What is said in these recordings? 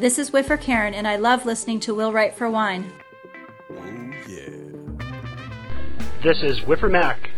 This is Whiffer Karen, and I love listening to Will Write for Wine. Oh, yeah. This is Whiffer Mac,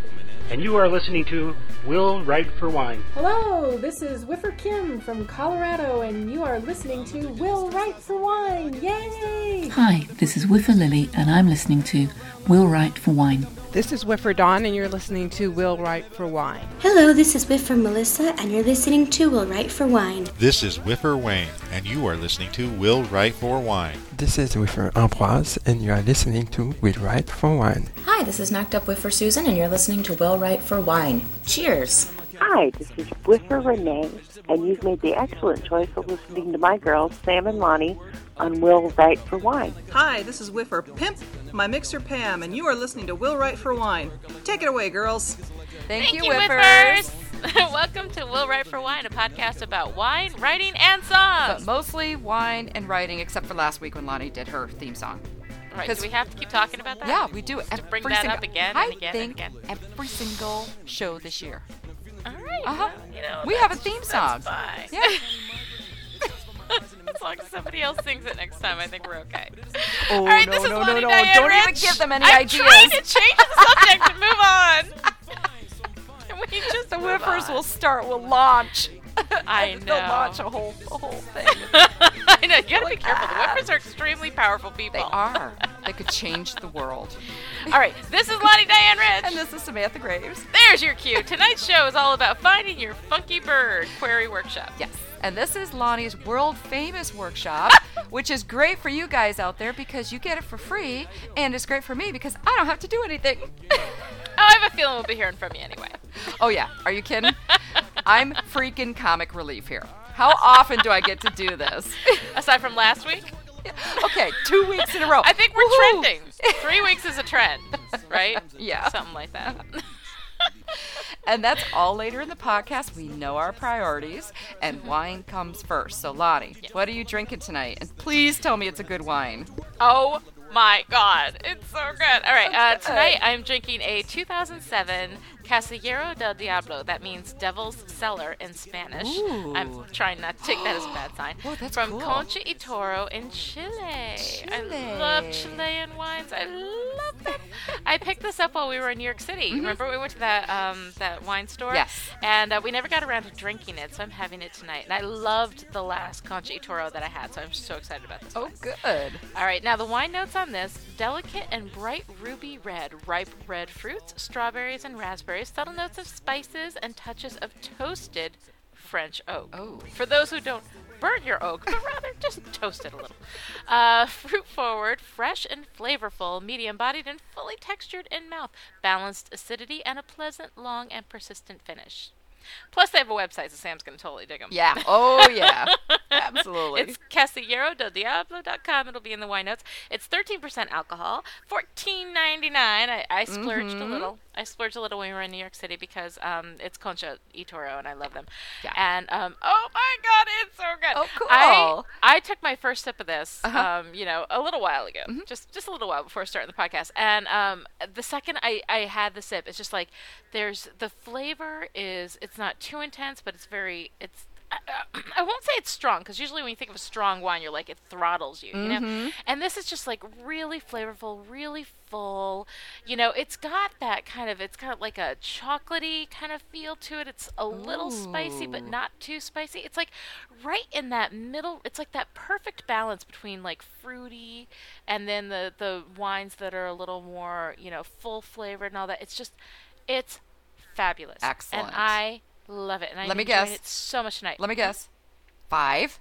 and you are listening to Will Write for Wine. Hello, this is Whiffer Kim from Colorado, and you are listening to Will Write for Wine. Yay! Hi, this is Whiffer Lily, and I'm listening to Will Write for Wine. This is Whiffer Dawn, and you're listening to Will Write for Wine. Hello, this is Whiffer Melissa, and you're listening to Will Write for Wine. This is Whiffer Wayne, and you are listening to Will Write for Wine. This is Whiffer Ambroise, and you are listening to Will Write for Wine. Hi, this is Knocked Up Whiffer Susan, and you're listening to Will Write for Wine. Cheers! Hi, this is Whiffer Renee, and you've made the excellent choice of listening to my girls, Sam and Lani, on Will Write for Wine. Hi, this is Whiffer Pimp, my mixer Pam, and you are listening to Will Write for Wine. Take it away, girls. Thank, Thank you, Whiffers. Whiffers. Welcome to Will Write for Wine, a podcast about wine, writing, and songs. But mostly wine and writing, except for last week when Lani did her theme song. Right. Do we have to keep talking about that? Yeah, we do. To bring that single, up again I and again think and again. every single show this year. All right. Uh huh. Well, you know, we have a theme song. That's fine. Yeah. as long as somebody else sings it next time, I think we're okay. Oh, All right, no, this is no, Lani no, no. Diane Don't Rich. even give them any I'm ideas. trying to change the subject and move on. Can we just the whiffers on? will start, We'll launch. I know. They'll launch a whole, a whole thing. I know. You gotta be careful. The whiffers are extremely powerful people. They are. they could change the world. All right, this is Lani Diane Rich. And this is Samantha Graves. There's your cue. Tonight's show is all about finding your funky bird query workshop. Yes. And this is Lani's world famous workshop, which is great for you guys out there because you get it for free, and it's great for me because I don't have to do anything. oh, I have a feeling we'll be hearing from you anyway. Oh, yeah. Are you kidding? I'm freaking comic relief here. How often do I get to do this? Aside from last week? Okay, two weeks in a row. I think we're Woohoo! trending. Three weeks is a trend, right? Yeah. Something like that. And that's all later in the podcast. We know our priorities, and wine comes first. So, Lottie, what are you drinking tonight? And please tell me it's a good wine. Oh my god, it's so good. All right, uh, tonight I'm drinking a 2007 Casillero del Diablo. That means Devil's Cellar in Spanish. Ooh. I'm trying not to take that as a bad sign. Oh, that's From cool. Concha y Toro in Chile. Chile. I love Chilean wines. I love. I picked this up while we were in New York City. Remember we went to that um, that wine store? Mm-hmm. Yes. And uh, we never got around to drinking it, so I'm having it tonight. And I loved the last Concha y Toro that I had, so I'm so excited about this Oh, wine. good. All right, now the wine notes on this delicate and bright ruby red, ripe red fruits, strawberries and raspberries, subtle notes of spices, and touches of toasted French oak. Oh. For those who don't burn your oak, but rather just toast it a little. Uh, fruit forward, fresh and flavorful, medium bodied and fully textured in mouth, balanced acidity, and a pleasant, long, and persistent finish. Plus, they have a website, so Sam's going to totally dig them. Yeah. Oh, yeah. Absolutely. It's casillerodeldiablo.com. It'll be in the wine notes. It's 13% alcohol, 14.99. I, I splurged a Mhm. little. I splurged a little when we were in New York City because um, it's Concha y Toro and I love them. Yeah. And um, oh my God, it's so good. Oh, cool. I, I took my first sip of this, Uh-huh. um, you know, a little while ago, just just a little while before starting the podcast. And um, the second I, I had the sip, it's just like there's the flavor is it's not too intense, but it's very it's. I, I won't say it's strong because usually when you think of a strong wine, you're like it throttles you, you know. Mm-hmm. And this is just like really flavorful, really full. You know, it's got that kind of it's got like a chocolatey kind of feel to it. It's a little spicy, but not too spicy. It's like right in that middle. It's like that perfect balance between like fruity and then the the wines that are a little more you know full flavored and all that. It's just it's fabulous. Excellent. And I love it. And I'm Let me guess. it so much tonight. Let me guess. Five.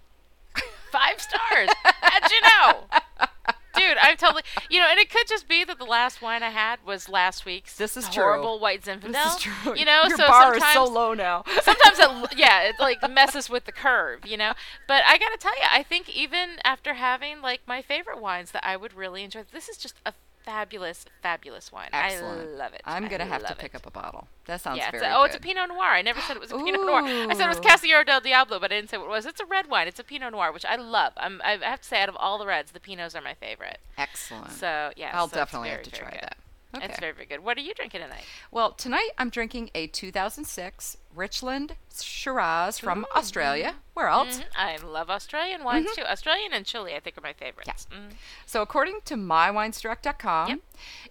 Five stars. How'd you know? Dude, I'm totally, you know, and it could just be that the last wine I had was last week's. This is true. horrible white Zinfandel. This is true. You know, Your so bar is sometimes, so low now. sometimes it, yeah, it like messes with the curve, you know. But I gotta tell you, I think even after having like my favorite wines that I would really enjoy, this is just a fabulous, fabulous wine. Excellent. I love it. I'm gonna have to pick it. up a bottle. That sounds yeah, very a, oh, it's a. Pinot Noir. I never said it was a Pinot Noir. I said it was Ooh. Casillero del Diablo, but I didn't say what it was. It's a red wine. It's a Pinot Noir, which I love. I'm, I have to say, out of all the reds, the Pinots are my favorite. Excellent. So yeah, I'll so definitely very, have to try good. that. Okay. It's very, very good. What are you drinking tonight? Well, tonight I'm drinking a 2006 Richland Shiraz from Australia. Where else? Mhm. I love Australian wines too. Australian and Chile, I think, are my favorites. Mm. So, according to mywinesdirect.com,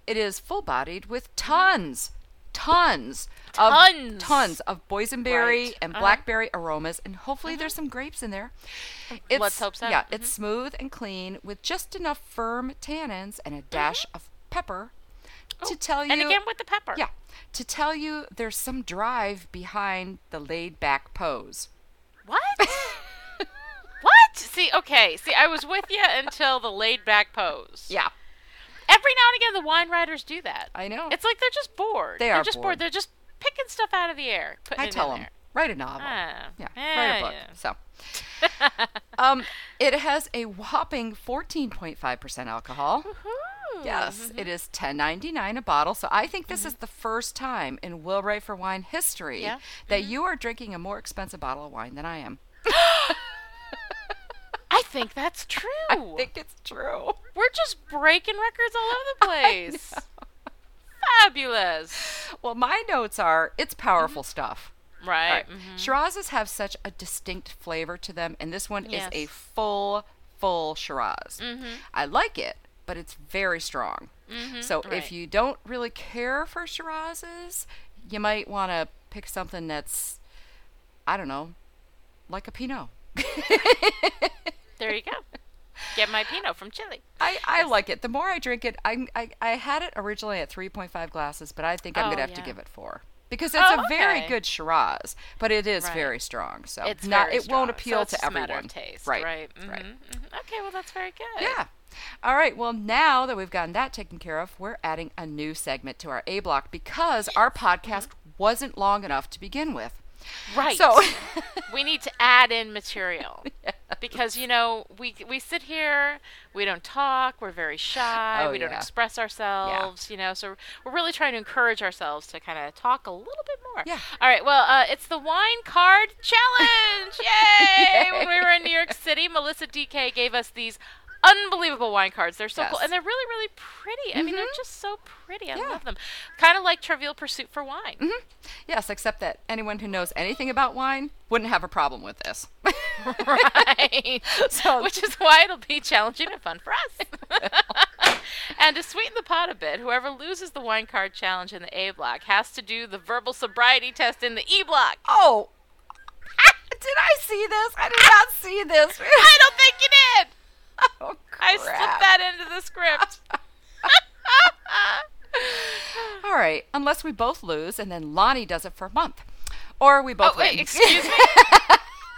it is full bodied with tons, tons, Tons. of tons of boysenberry Right. and Uh-huh. blackberry aromas, and hopefully there's some grapes in there. It's, Let's hope so. Yeah, it's smooth and clean with just enough firm tannins and a dash of pepper to tell you. Oh, and again with the pepper. Yeah, to tell you there's some drive behind the laid back pose. What? what? See, okay. See, I was with you until the laid back pose. Yeah. Every now and again, the wine writers do that. I know. It's like they're just bored. They are are just bored. bored. They're just picking stuff out of the air. Putting I it tell them, write a novel. Ah, yeah, yeah, write a book. yeah. So, um, it has a whopping 14.5% alcohol. Yes, Mm-hmm. it is 10.99 a bottle. So I think this is the first time in Will for Wine history Yeah. that you are drinking a more expensive bottle of wine than I am. I think that's true. I think it's true. We're just breaking records all over the place. Fabulous. Well, my notes are it's powerful Mm-hmm. stuff. Right. Right. Shirazes have such a distinct flavor to them, and this one Yes. is a full, full Shiraz. Mhm. I like it, but it's very strong. Mhm, So right. if you don't really care for Shirazes, you might want to pick something that's, I don't know, like a Pinot. There you go. Get my Pinot from Chile. I, I like it. The more I drink it, I, I I had it originally at 3.5 glasses, but I think I'm Oh, gonna have to give it four because it's Oh, a very okay. good Shiraz, but it is Right. very strong. So It's not it strong, won't so appeal it's to everyone. taste, right? right, Right. mhm, mhm. Okay, well that's very good. Yeah. All right. Well, now that we've gotten that taken care of, we're adding a new segment to our A block because our podcast wasn't long enough to begin with. Right. So we need to add in material because you know we we sit here, we don't talk, we're very shy, Oh, we don't express ourselves, you know. So we're really trying to encourage ourselves to kind of talk a little bit more. Yeah. All right. Well, uh, it's the wine card challenge. Yay! when we were in New York City, Melissa DK gave us these unbelievable wine cards. They're so cool, and they're really, really pretty. I mean, they're Mhm. just so pretty. I Yeah. love them. Kind of like Trivial Pursuit for wine. Mhm. yes, except that anyone who knows anything about wine wouldn't have a problem with this. right. So- Which is why it'll be challenging and fun for us. and to sweeten the pot a bit, whoever loses the wine card challenge in the A block has to do the verbal sobriety test in the E block. Oh, did I see this? I did not see this. I don't think you did. Oh, I slipped that into the script. All right, unless we both lose and then Lani does it for a month. Or we both oh, wait, win. excuse me?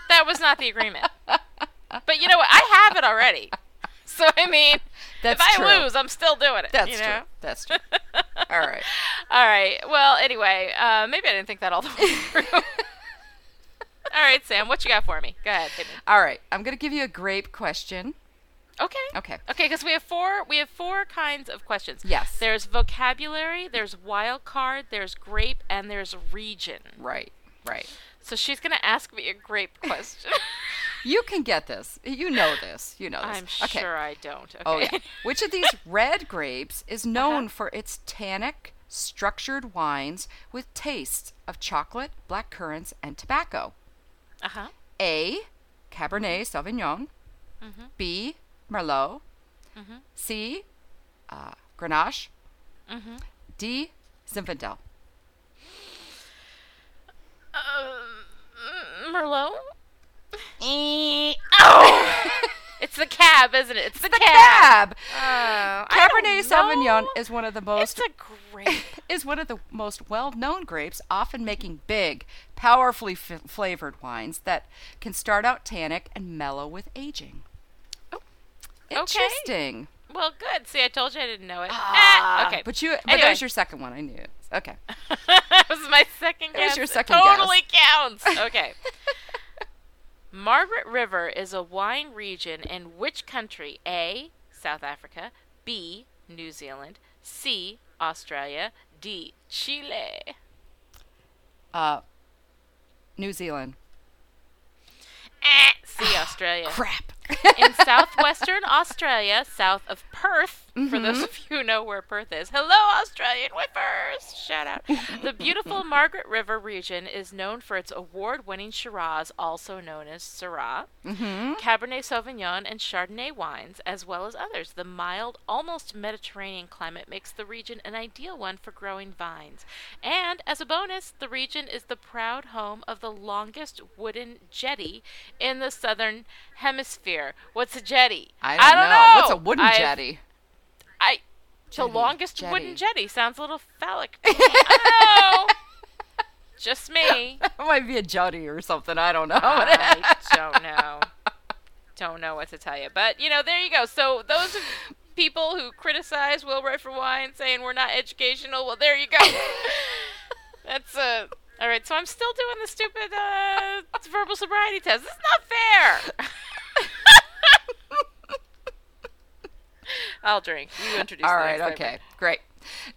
that was not the agreement. But you know what? I have it already. So, I mean, That's if I true. lose, I'm still doing it. That's you true. That's true. All right. All right. Well, anyway, uh, maybe I didn't think that all the way through. all right, Sam, what you got for me? Go ahead. hit me. All right. I'm going to give you a grape question. Okay. Okay. Okay, because we have four. We have four kinds of questions. Yes. There's vocabulary. There's wild card. There's grape, and there's region. Right. Right. So she's gonna ask me a grape question. You can get this. You know this. You know this. I'm okay. sure I don't. Okay. Oh yeah. Which of these red grapes is known for its tannic, structured wines with tastes of chocolate, black currants, and tobacco? Uh huh. A. Cabernet Sauvignon. Mm-hmm. B. Merlot. Mhm. C. Uh, Grenache. Mhm. D. Zinfandel. Um, Merlot. oh! it's the cab, isn't it? It's the, The cab. cab. I Cabernet Sauvignon is one of the most It's a grape. is one of the most well-known grapes, often making big, powerfully f- flavored wines that can start out tannic and mellow with aging. Okay. Interesting. Well, good. See, I told you I didn't know it. Ah, Ah, okay. But you, but Anyway. there's your second one. I knew it. Okay. that was my second There's guess. your It second guess. totally counts. Okay. Margaret River is a wine region in which country? A. South Africa. B. New Zealand. C. Australia. D. Chile. Uh, New Zealand. Eh, C. Australia. Crap. In southwestern Australia, south of Perth. For Mhm. those of you who know where Perth is. Hello, Australian whiffers! shout out. The beautiful Margaret River region is known for its award winning Shiraz, also known as Syrah, Mhm. Cabernet Sauvignon, and Chardonnay wines, as well as others. The mild, almost Mediterranean climate makes the region an ideal one for growing vines. And as a bonus, the region is the proud home of the longest wooden jetty in the southern hemisphere. What's a jetty? I don't, don't know. What's a wooden I've- jetty? I the longest jetty. wooden jetty sounds a little phallic. to me. I don't know. Just me. It might be a jetty or something. I don't know. I don't know. Don't know what to tell you. But you know, there you go. So those people who criticize Will Write for Wine saying we're not educational, well there you go. That's uh all right, so I'm still doing the stupid uh, verbal sobriety test. This is not fair. I'll drink. You introduce. All the right, next okay, segment. great.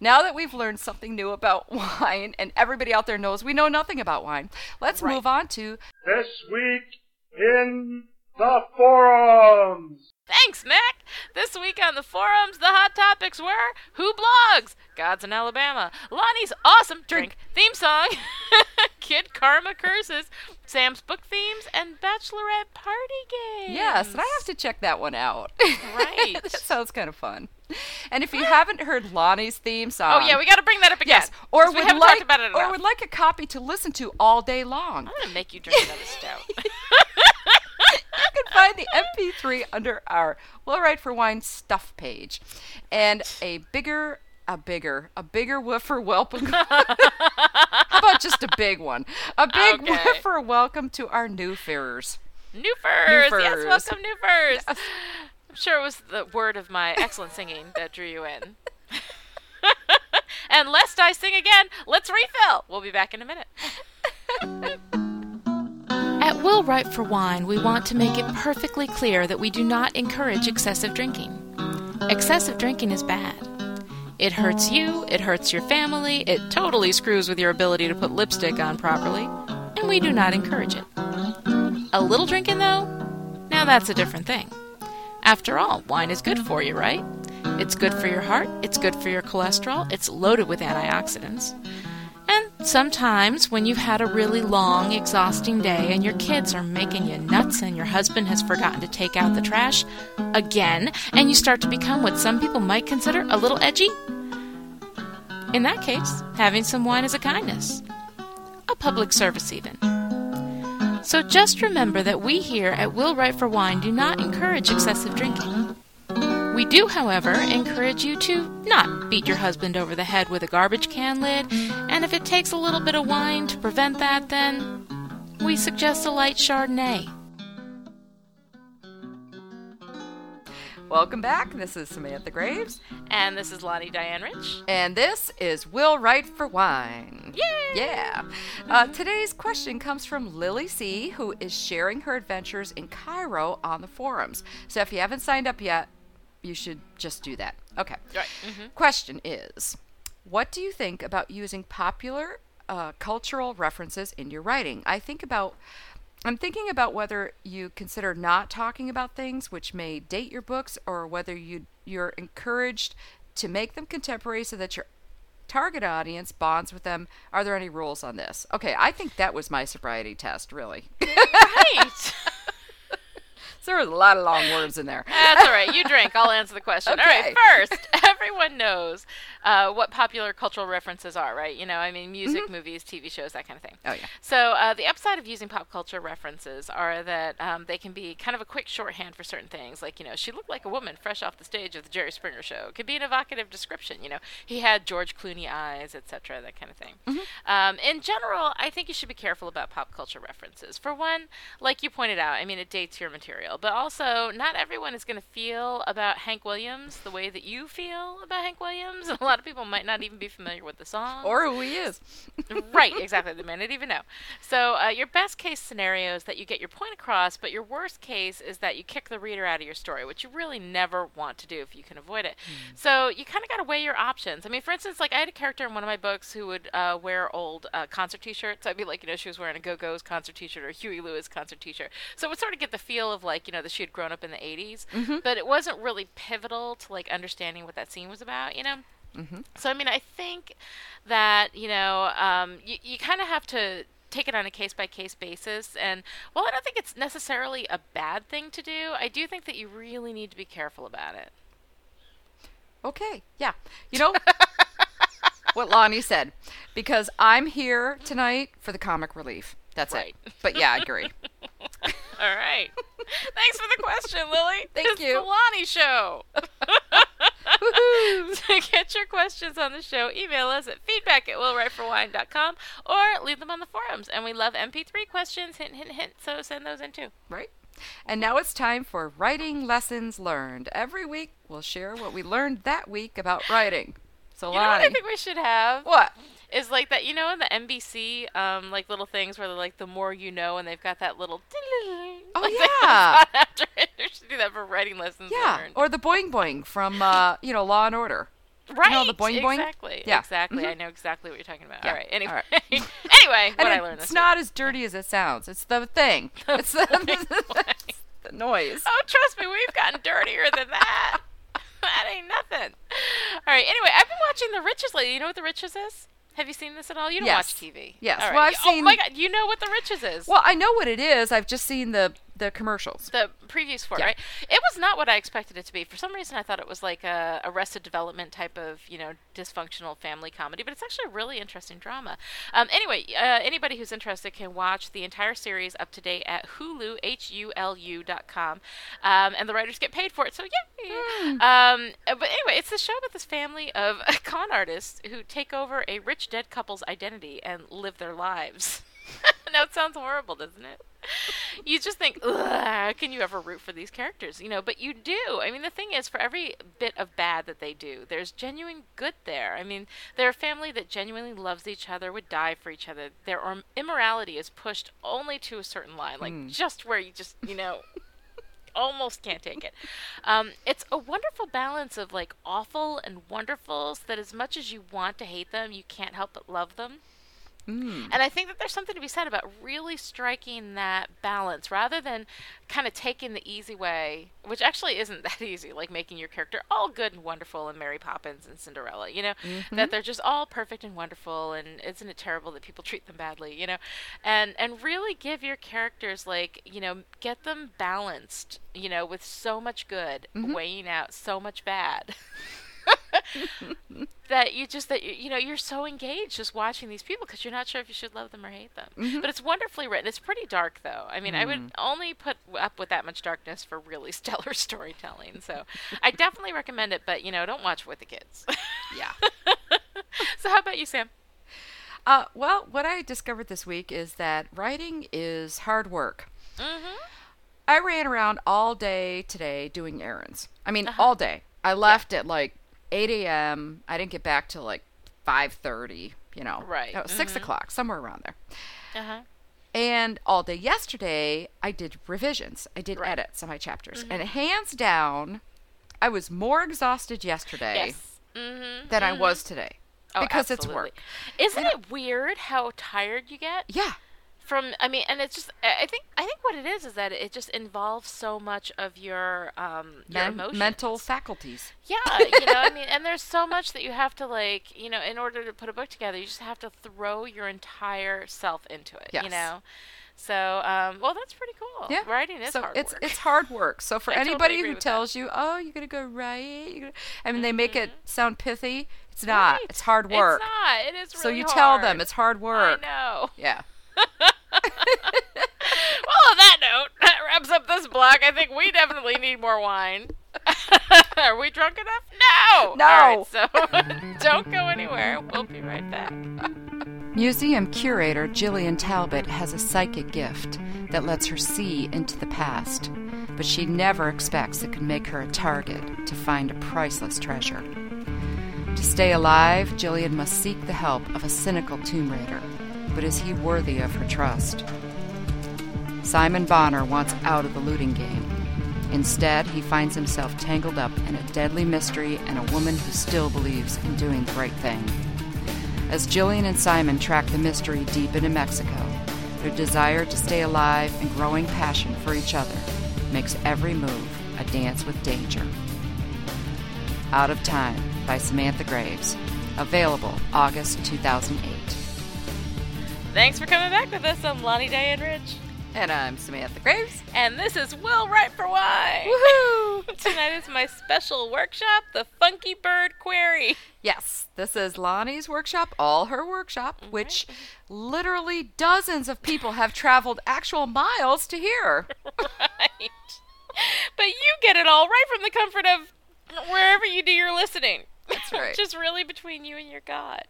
Now that we've learned something new about wine, and everybody out there knows we know nothing about wine, let's Right. move on to This week in the forums. Thanks, Mac. This week on the forums, the hot topics were who blogs, Gods in Alabama, Lani's awesome drink theme song, Kid Karma curses, Sam's book themes, and Bachelorette party games. Yes, and I have to check that one out. Right. that sounds kind of fun. And if you haven't heard Lani's theme song, Oh yeah, we got to bring that up again. yes, or 'cause we would haven't like, talked about it or enough. would like a copy to listen to all day long. I'm gonna make you drink another stout. find the MP3 under our Will Write for Wine stuff page, and a bigger, a bigger, a bigger whiffer welcome. How about just a big one? A big Okay. whiffer welcome to our new farers. New furs. Yes, furs. welcome, new furs. I'm sure it was the word of my excellent singing that drew you in. and lest I sing again, let's refill. We'll be back in a minute. Will Write for Wine, we want to make it perfectly clear that we do not encourage excessive drinking. Excessive drinking is bad. It hurts you, it hurts your family, it totally screws with your ability to put lipstick on properly, and we do not encourage it. A little drinking, though? Now that's a different thing. After all, wine is good for you, right? It's good for your heart, it's good for your cholesterol, it's loaded with antioxidants. And sometimes, when you've had a really long, exhausting day and your kids are making you nuts and your husband has forgotten to take out the trash again, and you start to become what some people might consider a little edgy, in that case, having some wine is a kindness. A public service, even. So just remember that we here at Will Write for Wine do not encourage excessive drinking. We do, however, encourage you to not beat your husband over the head with a garbage can lid, and if it takes a little bit of wine to prevent that, then we suggest a light Chardonnay. Welcome back. This is Samantha Graves. And this is Lani Diane Rich. And this is Will Write for Wine. Yay! Yeah. Uh, today's question comes from Lily C., who is sharing her adventures in Cairo on the forums. So if you haven't signed up yet, you should just do that. Okay. Right. Mhm. Question is What do you think about using popular uh, cultural references in your writing? I think about. I'm thinking about whether you consider not talking about things which may date your books or whether you you're encouraged to make them contemporary so that your target audience bonds with them. Are there any rules on this? Okay, I think that was my sobriety test, really. Right. there was a lot of long words in there. That's all right. You drink. I'll answer the question. All right. First, everyone knows uh, what popular cultural references are, right? You know, I mean, music, movies, TV shows, that kind of thing. Oh, yeah. So uh, the upside of using pop culture references are that um, they can be kind of a quick shorthand for certain things. Like, you know, she looked like a woman fresh off the stage of the Jerry Springer Show. It could be an evocative description. You know, he had George Clooney eyes, etc. That kind of thing. Um, in general, I think you should be careful about pop culture references. For one, like you pointed out, I mean, it dates your material, but also not everyone is going to feel about Hank Williams the way that you feel about Hank Williams. A lot of people might not even be familiar with the song Or who he is. right, exactly. They may not even know. So uh, your best case scenario is that you get your point across, but your worst case is that you kick the reader out of your story, which you really never want to do if you can avoid it. So you kind of got to weigh your options. I mean, for instance, like I had a character in one of my books who would uh, wear old uh, concert T-shirts. I'd be like, you know, she was wearing a Go Go's concert T-shirt or a Huey Lewis concert T-shirt. So it would sort of get the feel of like, you know, that she had grown up in the '80s, Mhm. but it wasn't really pivotal to like understanding what that scene was about. You know. Mhm. So I mean, I think that you know, um, you you kind of have to take it on a case by case basis. And while I don't think it's necessarily a bad thing to do, I do think that you really need to be careful about it. Okay, yeah. You know what Lani said, because I'm here tonight for the comic relief. That's Right. it. But yeah, I agree. All right. Thanks for the question, Lily. Thank it's you. the Lani Show. to get your questions on the show, email us at feedback at willwriteforwine.com or leave them on the forums. And we love MP3 questions. Hint, hint, hint. So send those in too. Right? And now it's time for writing lessons learned. Every week we'll share what we learned that week about writing. So You know what I Lani, think we should have? What? Is like that, you know, in the NBC, um, like little things where they're like, the more you know, and they've got that little. Oh, like yeah. After it. Should do that for writing lessons yeah, learned. or the boing boing from uh, you know Law and Order. Right. You know the boing boing. Exactly. Yeah. Exactly. Mhm. I know exactly what you're talking about. Yeah. All right. Anyway. All right. anyway, what I it- learned this it's not as dirty as it sounds. It's the thing. It's the, it's the noise. Oh, trust me, we've gotten dirtier than that. that ain't nothing. All right. Anyway, I've been watching The Riches lately. You know what The Riches is? Have you seen this at all? You don't Yes. watch TV. Yes. All right. Well, I've Oh seen- my God, you know what The Riches is? Well, I know what it is. I've just seen the the commercials. the previews for it, Yeah. right? It was not what I expected it to be. For some reason, I thought it was like a Arrested Development type of, you know, dysfunctional family comedy, but it's actually a really interesting drama. Um, anyway, uh, anybody who's interested can watch the entire series up to date at Hulu, H-U-L-U dot com, um, and the writers get paid for it, so yay! Um, uh, but anyway, it's the show about this family of con artists who take over a rich dead couple's identity and live their lives. now it sounds horrible, doesn't it? You just think, Ugh, can you ever root for these characters? You know, but you do. I mean, the thing is, for every bit of bad that they do, there's genuine good there. I mean, they're a family that genuinely loves each other, would die for each other. Their immorality is pushed only to a certain line, like Hmm. just where you just, you know, almost can't take it. Um, it's a wonderful balance of like awful and wonderfuls that as much as you want to hate them, you can't help but love them. Mm. And I think that there's something to be said about really striking that balance rather than kind of taking the easy way, which actually isn't that easy, like making your character all good and wonderful and Mary Poppins and Cinderella, you know, Mhm. that they're just all perfect and wonderful and isn't it terrible that people treat them badly, you know? And and really give your characters like, you know, get them balanced, you know, with so much good Mhm. weighing out so much bad. that you just that you, you know you're so engaged just watching these people because you're not sure if you should love them or hate them. Mhm. But it's wonderfully written. It's pretty dark though. I mean, I would Mm. only put up with that much darkness for really stellar storytelling. So I definitely recommend it. But you know, don't watch with the kids. Yeah. so how about you, Sam? Uh, well, what I discovered this week is that writing is hard work. Mm-hmm. I ran around all day today doing errands. I mean, Uh-huh. all day. I left at like 8 a.m. I didn't get back till like 5:30. You know, Right. No, 6 Mhm. o'clock, somewhere around there. Uh huh. And all day yesterday, I did revisions. I did Right. edits on my chapters, Mhm. and hands down, I was more exhausted yesterday Yes. Mm-hmm. than I was today Oh, because it's work. Isn't it weird how tired you get? Yeah. From I mean, and it's just I think I think what it is is that it just involves so much of your um your Men- emotions. mental faculties. Yeah, you know, I mean, and there's so much that you have to like, you know, in order to put a book together, you just have to throw your entire self into it. You know. So, um, well, that's pretty cool. Yeah. Writing is so hard it's work. it's hard work. So for I anybody agree who with that. tells you, "Oh, you're gonna go write," you're gonna... I mean, they make it sound pithy. It's not. Right. It's hard work. It's not. It is really so you tell them it's hard work. I know. Yeah. Well, on that note, that wraps up this block. I think we definitely need more wine. Are we drunk enough? No. No. All right, so don't go anywhere. We'll be right back. Museum curator Jillian Talbot has a psychic gift that lets her see into the past, but she never expects it could make her a target to find a priceless treasure. To stay alive, Jillian must seek the help of a cynical tomb raider, but is he worthy of her trust? Simon Bonner wants out of the looting game. Instead, he finds himself tangled up in a deadly mystery and a woman who still believes in doing the right thing. As Jillian and Simon track the mystery deep into Mexico, their desire to stay alive and growing passion for each other makes every move a dance with danger. Out of Time by Samantha Graves. Available August 2008. Thanks for coming back with us. I'm Lani Diane Rich. And I'm Samantha Graves. And this is Will Write for Why. Woohoo! Tonight is my special workshop, the Funky Bird Query. Yes, this is Lani's workshop, all her workshop, which literally dozens of people have traveled actual miles to hear. right. But you get it all right from the comfort of wherever you do your listening. That's right. Which is really between you and your God.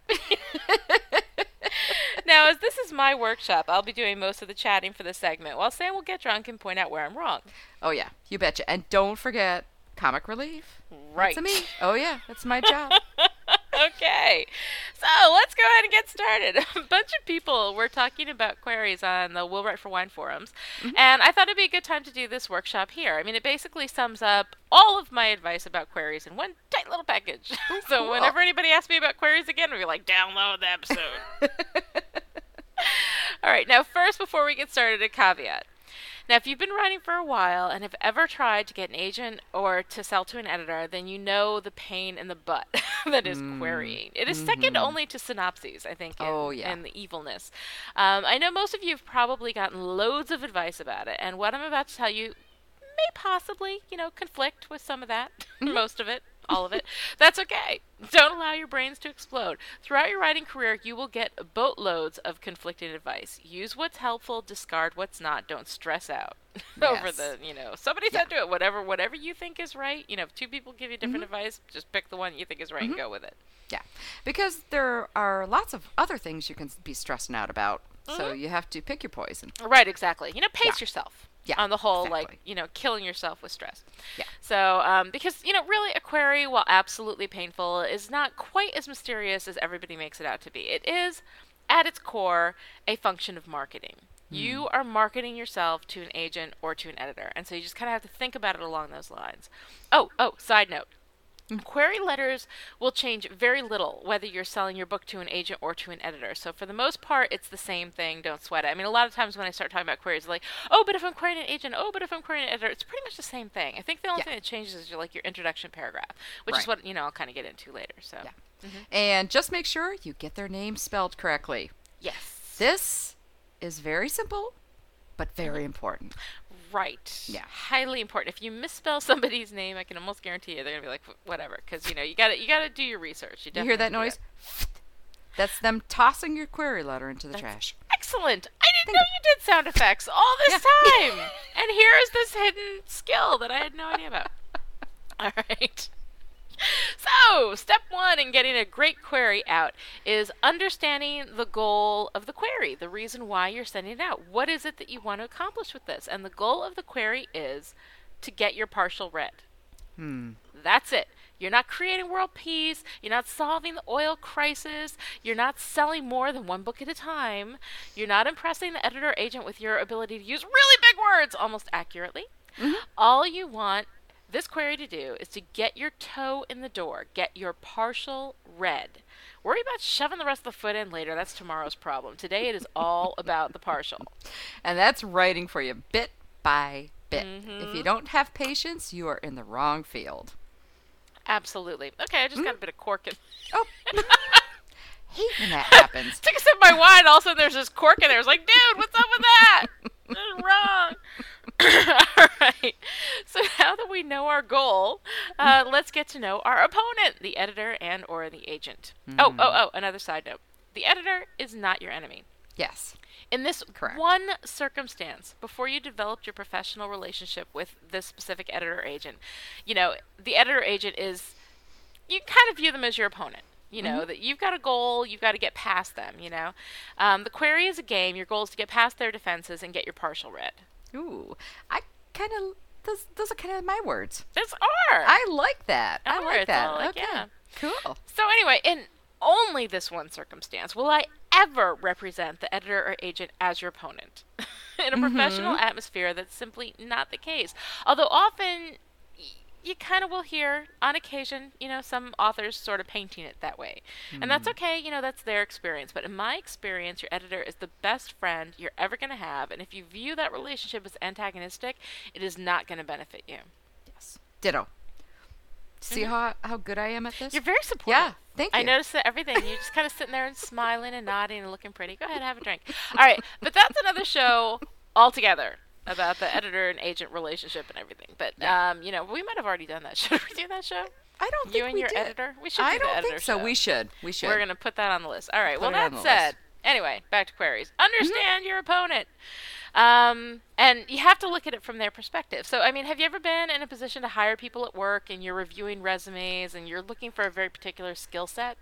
Now, as this is my workshop, I'll be doing most of the chatting for this segment, while Sam will get drunk and point out where I'm wrong. Oh, yeah, you betcha. And don't forget comic relief. Right. That's me. Oh, yeah, that's my job. okay. So let's go ahead and get started. A bunch of people were talking about queries on the Will Write for Wine forums, mm-hmm. and I thought it'd be a good time to do this workshop here. I mean, it basically sums up all of my advice about queries in one tight little package. so cool. whenever anybody asks me about queries again, we'll be like, download the episode. all right. Now, first, before we get started, a caveat. Now, if you've been writing for a while and have ever tried to get an agent or to sell to an editor, then you know the pain in the butt that is mm. querying. It is mm-hmm. second only to synopses, I think, in, oh, yeah. and the evilness. Um, I know most of you have probably gotten loads of advice about it, and what I'm about to tell you may possibly, you know, conflict with some of that, Mm-hmm. most of it all of it. That's okay. Don't allow your brains to explode. Throughout your writing career, you will get boatloads of conflicting advice. Use what's helpful, discard what's not. Don't stress out over the, you know, somebody said do it. Whatever, whatever you think is right. You know, if two people give you different Mm-hmm. advice, just pick the one you think is right and go with it. Yeah, because there are lots of other things you can be stressing out about. So you have to pick your poison. Right, exactly. You know, pace Yeah. yourself. Yeah, On the whole, exactly. like, you know, killing yourself with stress. Yeah. So, um, because, you know, really, a query, while absolutely painful, is not quite as mysterious as everybody makes it out to be. It is, at its core, a function of marketing. You are marketing yourself to an agent or to an editor. And so you just kind of have to think about it along those lines. Oh, oh, side note. Query letters will change very little whether you're selling your book to an agent or to an editor. So for the most part, it's the same thing. Don't sweat it. I mean, a lot of times when I start talking about queries, like, oh, but if I'm querying an agent, oh, but if I'm querying an editor, it's pretty much the same thing. I think the only Yeah. thing that changes is your, like your introduction paragraph, which is what you know I'll kind of get into later. So Yeah. Mm-hmm. And just make sure you get their name spelled correctly. yes, This is very simple, but very mm-hmm. important. Right, Yeah. highly important. If you misspell somebody's name, I can almost guarantee you they're gonna be like, whatever, because you know you got to you got to do your research. You, You hear that noise? That's them tossing your query letter into the That's- trash. Excellent. I didn't know you did sound effects all this time. and here is this hidden skill that I had no idea about. All right. So, step one in getting a great query out is understanding the goal of the query, the reason why you're sending it out. What is it that you want to accomplish with this? And the goal of the query is to get your partial read. Hmm. That's it. You're not creating world peace. You're not solving the oil crisis. You're not selling more than one book at a time. You're not impressing the editor agent with your ability to use really big words almost accurately. All you want this query to do is to get your toe in the door, get your partial read. Worry about shoving the rest of the foot in later. That's tomorrow's problem. Today it is all about the partial. And that's writing for you bit by bit. Mm-hmm. If you don't have patience, you are in the wrong field. Absolutely. Okay, I just got a bit of cork in. Oh. Hate when that happens. Took a sip of my wine. All of a sudden, there's this cork in there. It's like, dude, what's up with that? That's wrong. All right. So now that we know our goal, uh, let's get to know our opponent, the editor and or the agent. Oh, oh, oh! Another side note: the editor is not your enemy. Yes. In this Correct. one circumstance, before you developed your professional relationship with this specific editor agent, you know, the editor agent is, you kind of view them as your opponent. You know, that you've got a goal, you've got to get past them, you know. Um, the query is a game. Your goal is to get past their defenses and get your partial read. Ooh, I kind of those those are kind of my words. Those are. I like that. I like that. like, okay. yeah. Cool. So anyway, in only this one circumstance will I ever represent the editor or agent as your opponent. in a mm-hmm. professional atmosphere, that's simply not the case. Although often you kind of will hear, on occasion, you know, some authors sort of painting it that way. And that's hmm. okay, you know, that's their experience. But in my experience, your editor is the best friend you're ever going to have. And if you view that relationship as antagonistic, it is not going to benefit you. Yes. Ditto. See mm-hmm. how how good I am at this? You're very supportive. Yeah, thank you. I noticed that everything. You're just kind of sitting there and smiling and nodding and looking pretty. Go ahead, and have a drink. All right, but that's another show altogether about the editor and agent relationship and everything. But um, you know, we might have already done that. Should we do that show? I don't You think and we your did. editor. We should. I do don't editor think so. show. We should. We should. We're gonna put that on the list. All right. Put well, it that the list. said, anyway, back to queries. Understand your opponent, um, and you have to look at it from their perspective. So, I mean, have you ever been in a position to hire people at work and you're reviewing resumes and you're looking for a very particular skill set?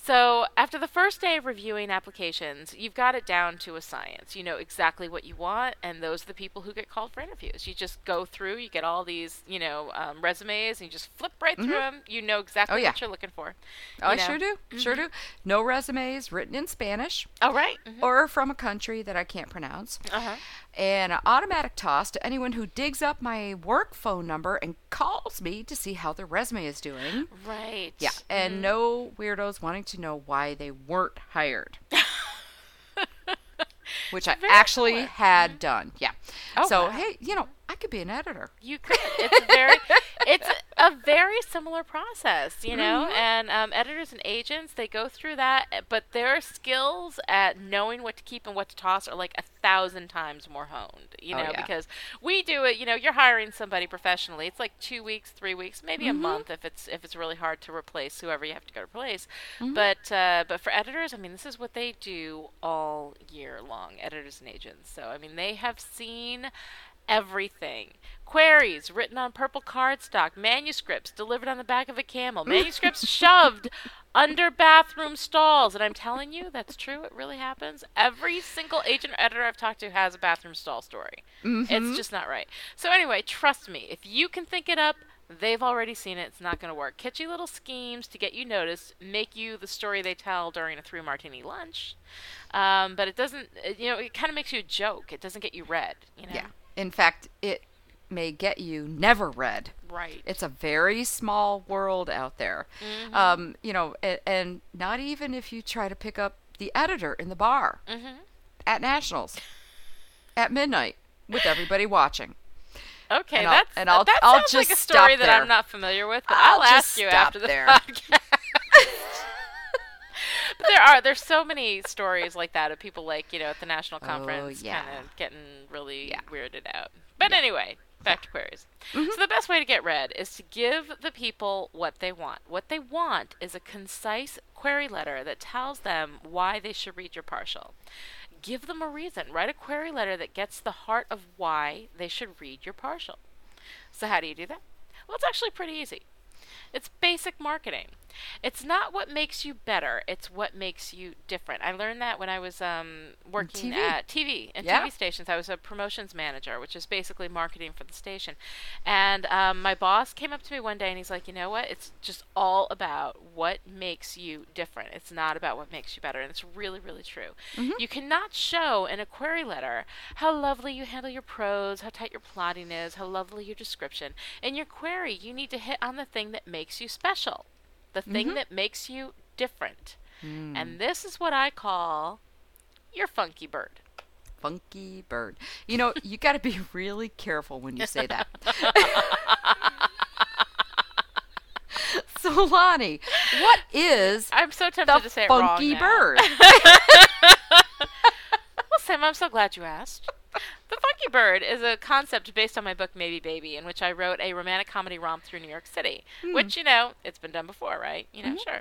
So, after the first day of reviewing applications, you've got it down to a science. You know exactly what you want, and those are the people who get called for interviews. You just go through, you get all these, you know, um, resumes, and you just flip right through Mhm. them. You know exactly Oh, yeah. what you're looking for. Oh, I you know? sure do. Sure do. No resumes written in Spanish. Oh, right. Or from a country that I can't pronounce. Uh-huh. And an automatic toss to anyone who digs up my work phone number and calls me to see how their resume is doing. Right. Yeah. And Mhm. no weirdos wanting to know why they weren't hired. Which I actually had done. Yeah. Oh, so, wow. hey, you know, I could be an editor. You could. It's very, it's a very similar process, you know. Mhm. And um, editors and agents, they go through that, but their skills at knowing what to keep and what to toss are like a thousand times more honed, you Oh, know. yeah. Because we do it, you know. You're hiring somebody professionally. It's like two weeks, three weeks, maybe a Mhm. month if it's if it's really hard to replace whoever you have to go replace. Mhm. But uh, but for editors, I mean, this is what they do all year long. Editors and agents. So I mean, they have seen everything. Queries written on purple cardstock, manuscripts delivered on the back of a camel, manuscripts shoved under bathroom stalls. And I'm telling you, that's true. It really happens. Every single agent or editor I've talked to has a bathroom stall story. Mhm. It's just not right. So, anyway, trust me, if you can think it up, they've already seen it. It's not going to work. Catchy little schemes to get you noticed, make you the story they tell during a three martini lunch. Um, but it doesn't, you know, it kind of makes you a joke. It doesn't get you read, you know? Yeah. In fact, it may get you never read. Right. It's a very small world out there. Mhm. Um, you know, and, and not even if you try to pick up the editor in the bar Mhm. at Nationals at midnight with everybody watching. Okay, And I'll- that's and I'll- that I'll sounds like a story that. I'm not familiar with. But I'll I'll, ask you after the there. podcast. There are there's so many stories like that of people like you know at the national Oh, conference yeah. kind of getting really weirded out. But anyway, back to queries. Mm-hmm. So the best way to get read is to give the people what they want. What they want is a concise query letter that tells them why they should read your partial. Give them a reason. Write a query letter that gets the heart of why they should read your partial. So how do you do that? Well, it's actually pretty easy. It's basic marketing. It's not what makes you better, it's what makes you different. I learned that when I was um, working TV. at TV and Yeah. TV stations. I was a promotions manager, which is basically marketing for the station. And um, my boss came up to me one day and he's like, you know what? It's just all about what makes you different. It's not about what makes you better. And it's really, really true. You cannot show in a query letter how lovely you handle your prose, how tight your plotting is, how lovely your description. In your query, you need to hit on the thing that makes you special, the thing Mhm. that makes you different. Mm. And this is what I call your funky bird. Funky bird. You know, you got to be really careful when you say that. so, Lani, what is I'm so tempted to say it wrong funky now. bird? Well, Sam, I'm so glad you asked. The Funky Bird is a concept based on my book Maybe Baby, in which I wrote a romantic comedy romp through New York City. Hmm. Which, you know, it's been done before, right? You know, Mhm. sure.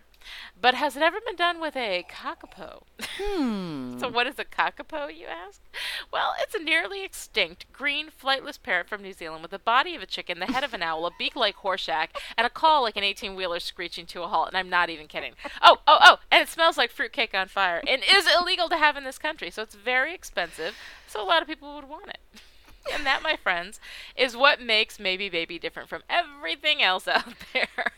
But has it ever been done with a kakapo? Hmm. So, what is a kakapo, you ask? Well, it's a nearly extinct green flightless parrot from New Zealand with the body of a chicken, the head of an owl, a beak like Horshack, and a call like an 18 wheeler screeching to a halt. And I'm not even kidding. Oh, oh, oh, and it smells like fruitcake on fire and is illegal to have in this country. So, it's very expensive. So, a lot of people would want it. And that, my friends, is what makes Maybe Baby different from everything else out there.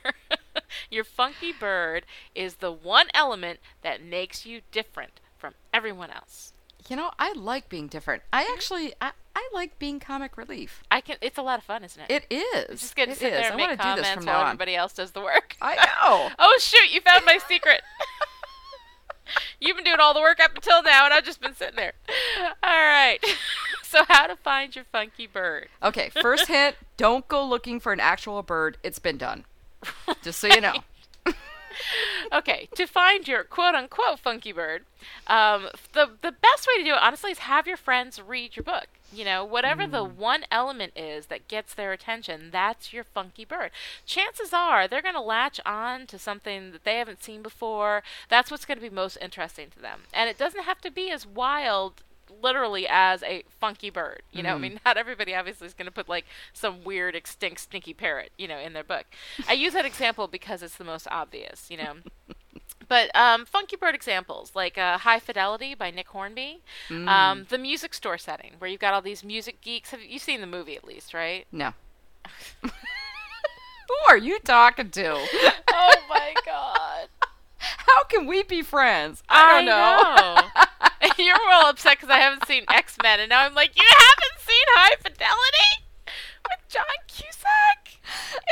Your funky bird is the one element that makes you different from everyone else. You know, I like being different. I mm-hmm. actually, I, I like being comic relief. I can. It's a lot of fun, isn't it? It is. Just get to It sit is. there I and wanna make do this comments while everybody else does the work. I know. oh shoot! You found my secret. You've been doing all the work up until now, and I've just been sitting there. All right. so, how to find your funky bird? Okay, first hint don't go looking for an actual bird. It's been done. Just so you know. okay, to find your quote unquote funky bird, um, the the best way to do it, honestly, is have your friends read your book. You know, whatever mm. the one element is that gets their attention, that's your funky bird. Chances are they're going to latch on to something that they haven't seen before. That's what's going to be most interesting to them. And it doesn't have to be as wild literally as a funky bird. You know, mm. I mean, not everybody obviously is going to put like some weird, extinct, stinky parrot, you know, in their book. I use that example because it's the most obvious, you know. But um, funky bird examples like uh, High Fidelity by Nick Hornby, mm. um, the music store setting where you've got all these music geeks. Have you seen the movie at least, right? No. Who are you talking to? oh my god. How can we be friends? I don't I know. You're real upset because I haven't seen X Men, and now I'm like, you haven't seen High Fidelity with John Cusack?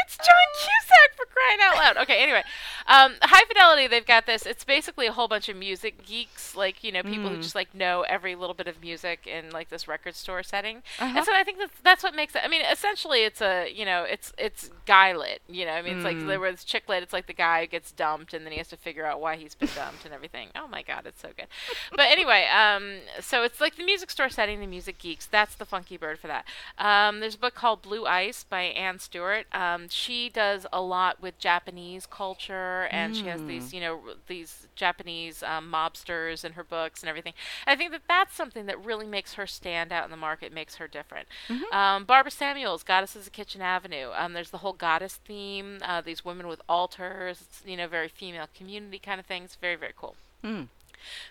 It's John Cusack for crying out loud. Okay, anyway, um, High Fidelity, they've got this. It's basically a whole bunch of music geeks, like you know, people mm. who just like know every little bit of music in like this record store setting. Uh-huh. And so I think that's that's what makes it. I mean, essentially, it's a you know, it's it's guy lit. You know, I mean, it's mm. like there was chick lit. It's like the guy who gets dumped and then he has to figure out why he's been dumped and everything. Oh my god, it's so good. But anyway, um, so it's like the music store setting, the music geeks. That's the funky bird for that. Um, there's a book called Blue Ice by Anne Stuart. Um, she does a lot with Japanese culture and mm. she has these, mm. you know, these Japanese um, mobsters in her books and everything. And I think that that's something that really makes her stand out in the market, makes her different. Mm-hmm. Um, Barbara Samuels, Goddesses of Kitchen Avenue. Um, there's the whole goddess theme. Uh, these women with altars. It's, you know, very female community kind of things. Very very cool. Mm.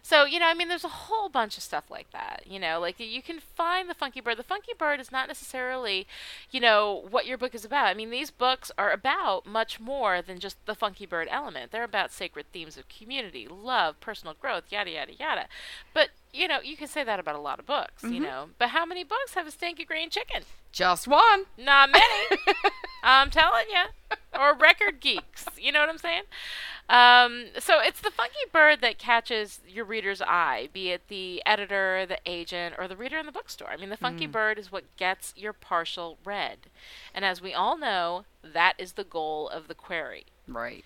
So, you know, I mean, there's a whole bunch of stuff like that. You know, like you can find the Funky Bird. The Funky Bird is not necessarily, you know, what your book is about. I mean, these books are about much more than just the Funky Bird element. They're about sacred themes of community, love, personal growth, yada, yada, yada. But, you know, you can say that about a lot of books, mm-hmm. you know. But how many books have a stinky green chicken? Just one. Not many. I'm telling you. Or record geeks. You know what I'm saying? Um, so it's the funky bird that catches your reader's eye, be it the editor, the agent, or the reader in the bookstore. I mean, the funky mm. bird is what gets your partial read. And as we all know, that is the goal of the query. Right.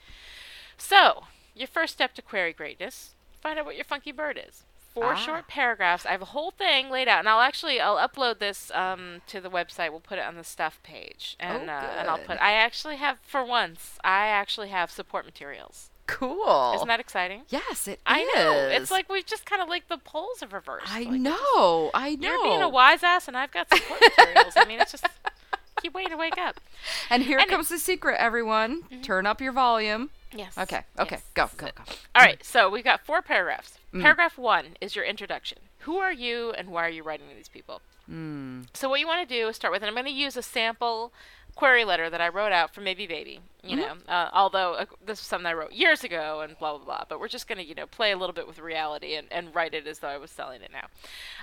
So, your first step to query greatness, find out what your funky bird is four ah. short paragraphs. I have a whole thing laid out, and I'll actually I'll upload this um, to the website. We'll put it on the stuff page, and oh, uh, and I'll put. I actually have for once. I actually have support materials. Cool. Isn't that exciting? Yes, it I is. know. It's like we've just kind of like the poles have reversed. I like know. I know. You're being a wise ass, and I've got support materials. I mean, it's just keep waiting to wake up. And here and comes it, the secret, everyone. Mm-hmm. Turn up your volume. Yes. Okay. Okay. Yes. Go. Go. Go. All right. So we've got four paragraphs. Mm. Paragraph one is your introduction. Who are you, and why are you writing to these people? Mm. So what you want to do is start with, and I'm going to use a sample query letter that I wrote out for Maybe Baby. You mm-hmm. know, uh, although uh, this was something I wrote years ago and blah blah blah. But we're just gonna you know play a little bit with reality and, and write it as though I was selling it now.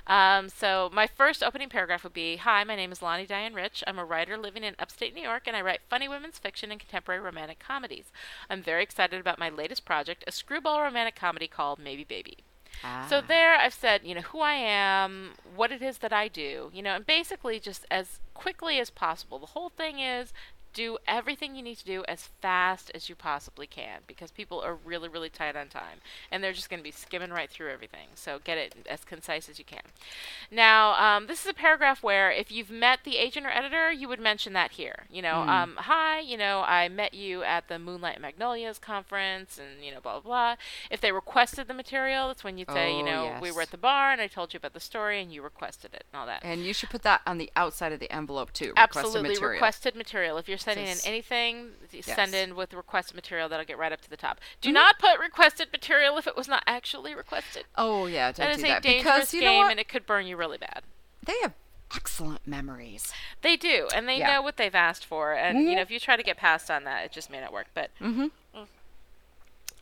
Um, so my first opening paragraph would be, "Hi, my name is Lani Diane Rich. I'm a writer living in upstate New York, and I write funny women's fiction and contemporary romantic comedies. I'm very excited about my latest project, a screwball romantic comedy called Maybe Baby." Ah. So there I've said, you know, who I am, what it is that I do, you know, and basically just as quickly as possible. The whole thing is do everything you need to do as fast as you possibly can because people are really, really tight on time and they're just going to be skimming right through everything. So get it as concise as you can. Now, um, this is a paragraph where if you've met the agent or editor, you would mention that here. You know, mm. um, hi, you know, I met you at the Moonlight Magnolias conference and, you know, blah, blah, blah. If they requested the material, that's when you'd say, oh, you know, yes. we were at the bar and I told you about the story and you requested it and all that. And you should put that on the outside of the envelope too. Requested Absolutely, material. requested material. If you're sending in anything, yes. send in with requested material. That'll get right up to the top. Do Mhm. not put requested material if it was not actually requested. Oh yeah, don't that is do a that dangerous because you know game, what? and it could burn you really bad. They have excellent memories. They do, and they Yeah. know what they've asked for. And you Mhm. know, if you try to get past on that, it just may not work. But Mm-hmm.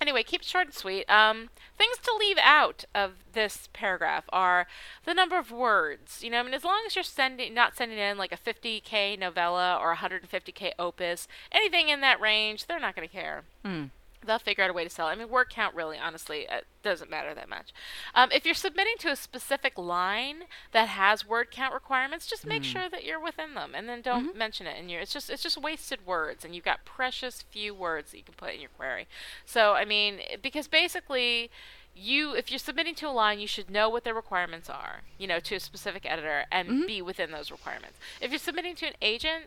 Anyway, keep short and sweet. Um, things to leave out of this paragraph are the number of words. You know, I mean, as long as you're sending, not sending in like a 50k novella or a 150k opus, anything in that range, they're not going to care. Mm. They'll figure out a way to sell it. I mean, word count really, honestly, uh, doesn't matter that much. Um, if you're submitting to a specific line that has word count requirements, just make Mm. sure that you're within them, and then don't Mhm. mention it in your. It's just it's just wasted words, and you've got precious few words that you can put in your query. So I mean, because basically. You, if you're submitting to a line, you should know what their requirements are, you know, to a specific editor, and Mhm. be within those requirements. If you're submitting to an agent,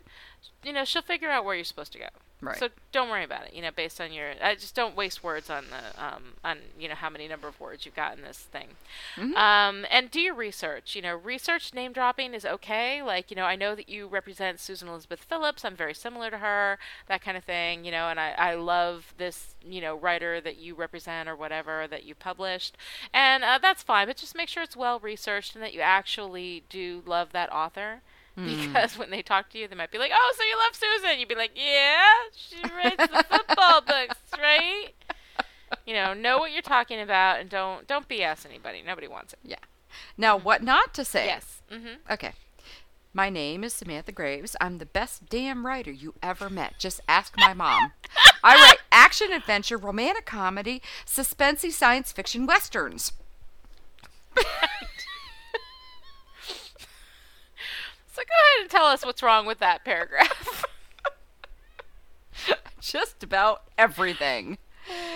you know, she'll figure out where you're supposed to go. Right. So don't worry about it. You know, based on your, uh, just don't waste words on the, um, on you know how many number of words you've got in this thing. Mhm. Um, and do your research. You know, research name dropping is okay. Like, you know, I know that you represent Susan Elizabeth Phillips. I'm very similar to her. That kind of thing. You know, and I, I love this, you know, writer that you represent or whatever that you published, and uh, that's fine. But just make sure it's well researched and that you actually do love that author. Hmm. Because when they talk to you, they might be like, "Oh, so you love Susan?" You'd be like, "Yeah, she writes the football books, right?" You know, know what you're talking about, and don't don't BS anybody. Nobody wants it. Yeah. Now, what not to say? Yes. Mhm. Okay. My name is Samantha Graves. I'm the best damn writer you ever met. Just ask my mom. I write action, adventure, romantic comedy, suspensey, science fiction, westerns. So go ahead and tell us what's wrong with that paragraph. Just about everything.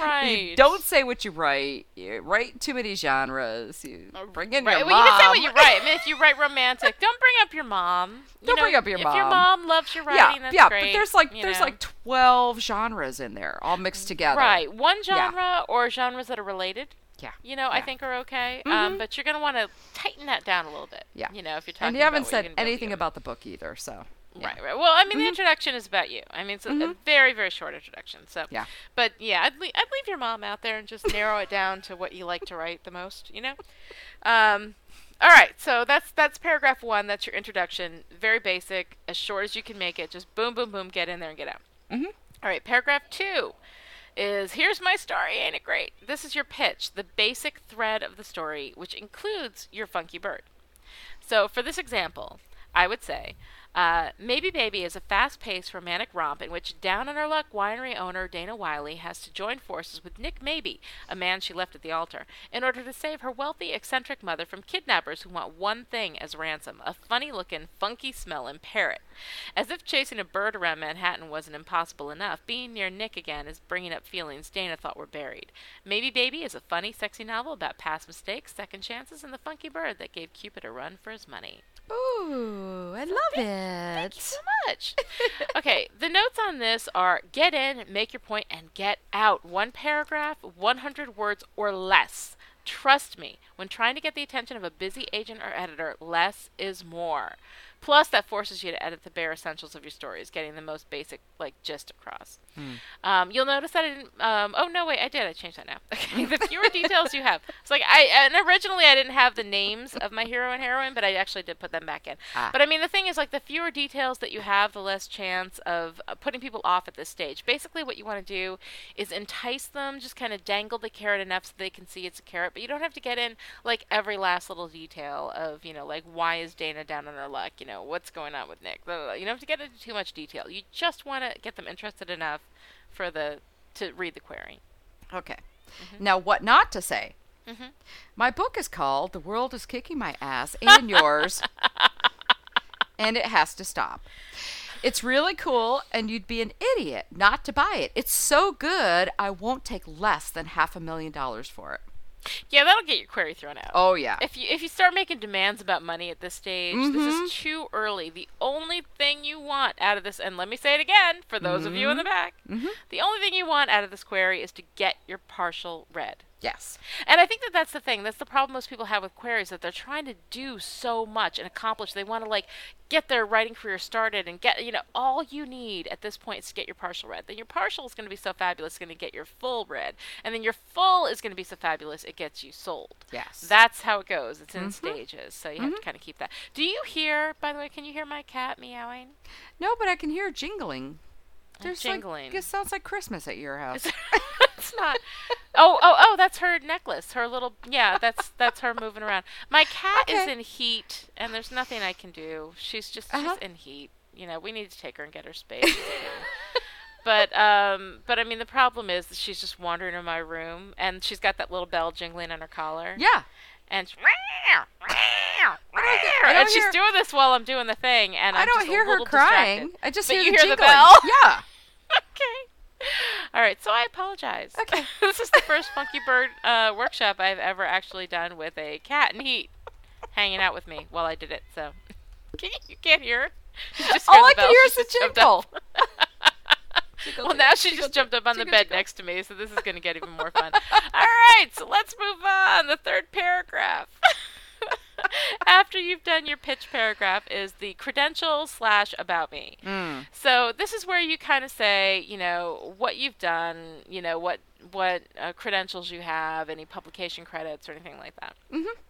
Right. You don't say what you write. You write too many genres. You uh, bring in Right. your Well, mom. you can say what you write. I mean, if you write romantic, don't bring up your mom. You Don't know, bring up your mom. if your mom. loves your yeah, writing, that's yeah, great. but there's like there's know. like twelve genres in there, all mixed together. Right. One Yeah. genre or genres that are related. Yeah. You know, I think are okay. Um, Mhm. but you're going to want to tighten that down a little bit. Yeah. You know, if you're talking and you haven't said gonna be able to anything about the book either, so yeah. Right, right. Well, I mean, the Mhm. introduction is about you. I mean, it's a, a Mhm. very, very short introduction. So, Yeah. But yeah, I'd, le- I'd leave your mom out there and just narrow it down to what you like to write the most. You know. Um, all right. So that's that's paragraph one. That's your introduction. Very basic, as short as you can make it. Just boom, boom, boom. Get in there and get out. Mhm. All right. Paragraph two is here's my story. Ain't it great? This is your pitch, the basic thread of the story, which includes your funky bird. So for this example, I would say, uh, Maybe Baby is a fast paced romantic romp in which down on her luck winery owner Dana Wiley has to join forces with Nick Maybe, a man she left at the altar, in order to save her wealthy, eccentric mother from kidnappers who want one thing as ransom a funny looking, funky smelling parrot. As if chasing a bird around Manhattan wasn't impossible enough, being near Nick again is bringing up feelings Dana thought were buried. Maybe Baby is a funny, sexy novel about past mistakes, second chances, and the funky bird that gave Cupid a run for his money. Ooh, I love it. Thank you so much. okay, the notes on this are get in, make your point, and get out. One paragraph, 100 words or less. Trust me, when trying to get the attention of a busy agent or editor, less is more. Plus, that forces you to edit the bare essentials of your stories, getting the most basic, like, gist across. Hmm. Um, you'll notice that I didn't. Um, oh no, wait, I did. I changed that now. Okay, the fewer details you have. It's like I and originally I didn't have the names of my hero and heroine, but I actually did put them back in. Ah. But I mean, the thing is, like, the fewer details that you have, the less chance of uh, putting people off at this stage. Basically, what you want to do is entice them, just kind of dangle the carrot enough so they can see it's a carrot. But you don't have to get in like every last little detail of, you know, like why is Dana down on her luck? You know, what's going on with Nick? Blah, blah, blah. You don't have to get into too much detail. You just want to get them interested enough for the to read the query. Okay. Now, what not to say? Mhm. My book is called The World is Kicking My Ass and Yours, and it has to stop. It's really cool, and you'd be an idiot not to buy it. It's so good, I won't take less than half a million dollars for it. Yeah, that'll get your query thrown out. Oh, yeah. If you if you start making demands about money at this stage, this Mhm. is too early. The only thing you want out of this, and let me say it again for those of you in the Mhm. back, Mhm. the only thing you want out of this query is to get your partial read. Yes. And I think that that's the thing. That's the problem most people have with queries that they're trying to do so much and accomplish. They want to like get their writing career started and get you know all you need at this point is to get your partial read. Then your partial is going to be so fabulous, it's going to get your full read, and then your full is going to be so fabulous, it gets you sold. Yes. That's how it goes. It's in Mhm. stages, so you have to Mhm. kind of keep that. Do you hear? By the way, can you hear my cat meowing? No, but I can hear jingling. There's jingling. Like, it sounds like Christmas at your house. it's not. Oh, oh, oh! That's her necklace. Her little. Yeah, that's that's her moving around. My cat is in heat, and there's nothing I can do. She's just Uh-huh. she's in heat. You know, we need to take her and get her space. but um, but I mean, the problem is that she's just wandering in my room, and she's got that little bell jingling on her collar. Yeah. And she, I and she's hear- doing this while I'm doing the thing, and I I'm don't just a hear her crying. distracted. I just but hear you the hear the bell. Yeah. okay. All right, so I apologize. Okay. this is the first Funky Bird uh, workshop I've ever actually done with a cat in heat hanging out with me while I did it. So can you, you can't hear her. Just All I can hear She is the jingle. well, now she just jumped up on the bed next to me, so this is going to get even more fun. All right, so let's move on. The third paragraph. After you've done your pitch paragraph is the credential slash about me. Mm. So this is where you kind of say, you know, what you've done, you know, what what uh, credentials you have, any publication credits or anything like that. Mm-hmm.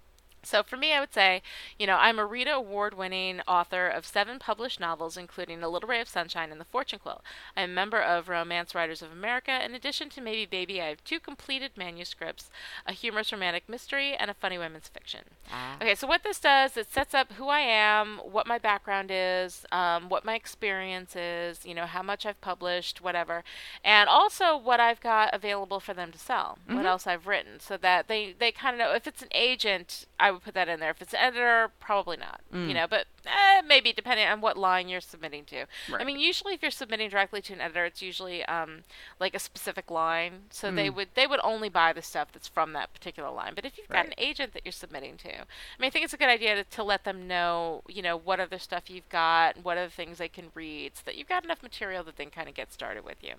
So for me, I would say, you know, I'm a Rita Award-winning author of seven published novels, including A Little Ray of Sunshine and The Fortune Quill. I'm a member of Romance Writers of America. In addition to Maybe Baby, I have two completed manuscripts, a humorous romantic mystery, and a funny women's fiction. Ah. Okay, so what this does, it sets up who I am, what my background is, um, what my experience is, you know, how much I've published, whatever, and also what I've got available for them to sell, Mhm. what else I've written, so that they, they kind of know if it's an agent, I would put that in there. If it's an editor, probably not, you Mm. know, but eh, maybe depending on what line you're submitting to. I mean, usually if you're submitting directly to an editor, it's usually um, like a specific line, so they Mm. would they would only buy the stuff that's from that particular line. But if you've got an agent that you're submitting to, I mean, I think it's a good idea to, to let them know, you know, what other stuff you've got, what other things they can read, so that you've got enough material that they can kind of get started with you.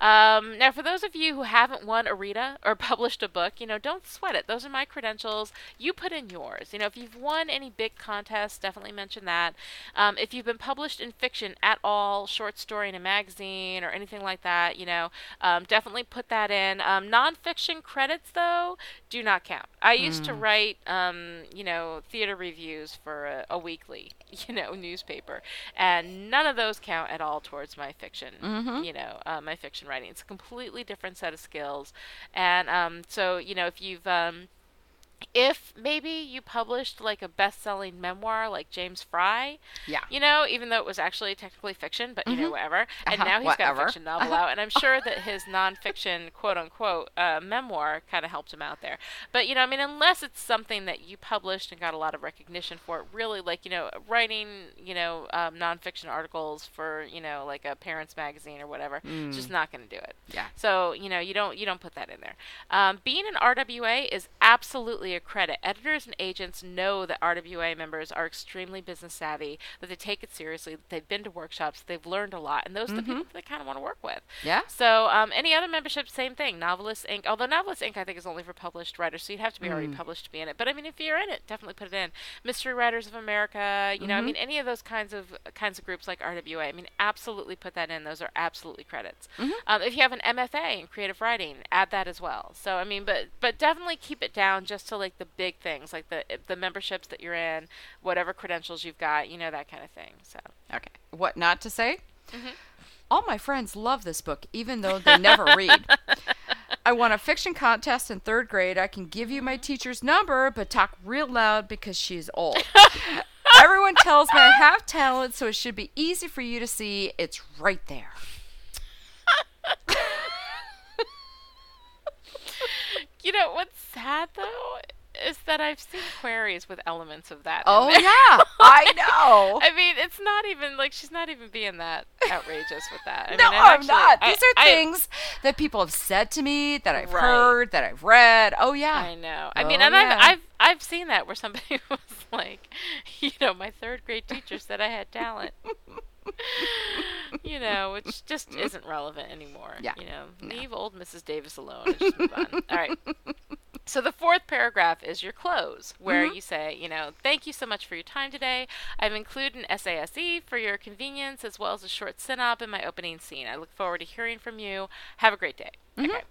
Um, now, for those of you who haven't won a Rita or published a book, you know, don't sweat it. Those are my credentials. You put in yours. You know, if you've won any big contests, definitely mention that. Um, if you've been published in fiction at all, short story in a magazine or anything like that, you know, um, definitely put that in. Um, nonfiction credits, though, do not count. I used to Mm. write, um, you know, theater reviews for a, a weekly, you know, newspaper, and none of those count at all towards my fiction. Mhm. You know, uh, my fiction writing. It's a completely different set of skills, and um, so you know, if you've um, if maybe you published like a best-selling memoir like James Frey, Yeah. you know, even though it was actually technically fiction, but you know Mhm. whatever, and Uh-huh, now he's got a fiction novel out, and I'm sure that his nonfiction quote unquote uh, memoir kind of helped him out there. But you know, I mean, unless it's something that you published and got a lot of recognition for, it, really like you know, writing you know um, nonfiction articles for you know like a parents magazine or whatever, it's just Mm. not going to do it. Yeah. So you know, you don't you don't put that in there. Um, being an RWA is absolutely a credit. Editors and agents know that RWA members are extremely business savvy, that they take it seriously, that they've been to workshops, they've learned a lot, and those are the people Mhm. that they kind of want to work with. Yeah. So um, any other membership, same thing. Novelists Inc. Although Novelists Inc. I think is only for published writers, so you'd have to be already Mm. published to be in it. But I mean, if you're in it, definitely put it in. Mystery Writers of America, you know, I Mhm. mean, any of those kinds of kinds of groups like RWA. I mean, absolutely put that in. Those are absolutely credits. Mhm. Um, if you have an MFA in creative writing, add that as well. So I mean, but but definitely keep it down just to like the big things, like the the memberships that you're in, whatever credentials you've got, you know, that kind of thing. So Okay. What not to say? Mhm. All my friends love this book, even though they never read. I won a fiction contest in third grade. I can give you my teacher's number, but talk real loud because she's old. Everyone tells me I have talent, so it should be easy for you to see. It's right there. You know what's sad though is that I've seen queries with elements of that. Oh, yeah, I know. I mean, it's not even like she's not even being that outrageous with that. I no, mean, I'm actually- not. I- These are I- things that people have said to me, that I've Right. heard, that I've read. Oh yeah, I know. I mean, Oh, and yeah. I've I've I've seen that where somebody was like, you know, my third grade teacher said I had talent. you know, which just isn't relevant anymore. Yeah. You know, No. leave old Mrs. Davis alone and just move on. All right. So the fourth paragraph is your close, where Mhm. you say, you know, thank you so much for your time today. I've included an SASE for your convenience as well as a short synop in my opening scene. I look forward to hearing from you. Have a great day. Okay.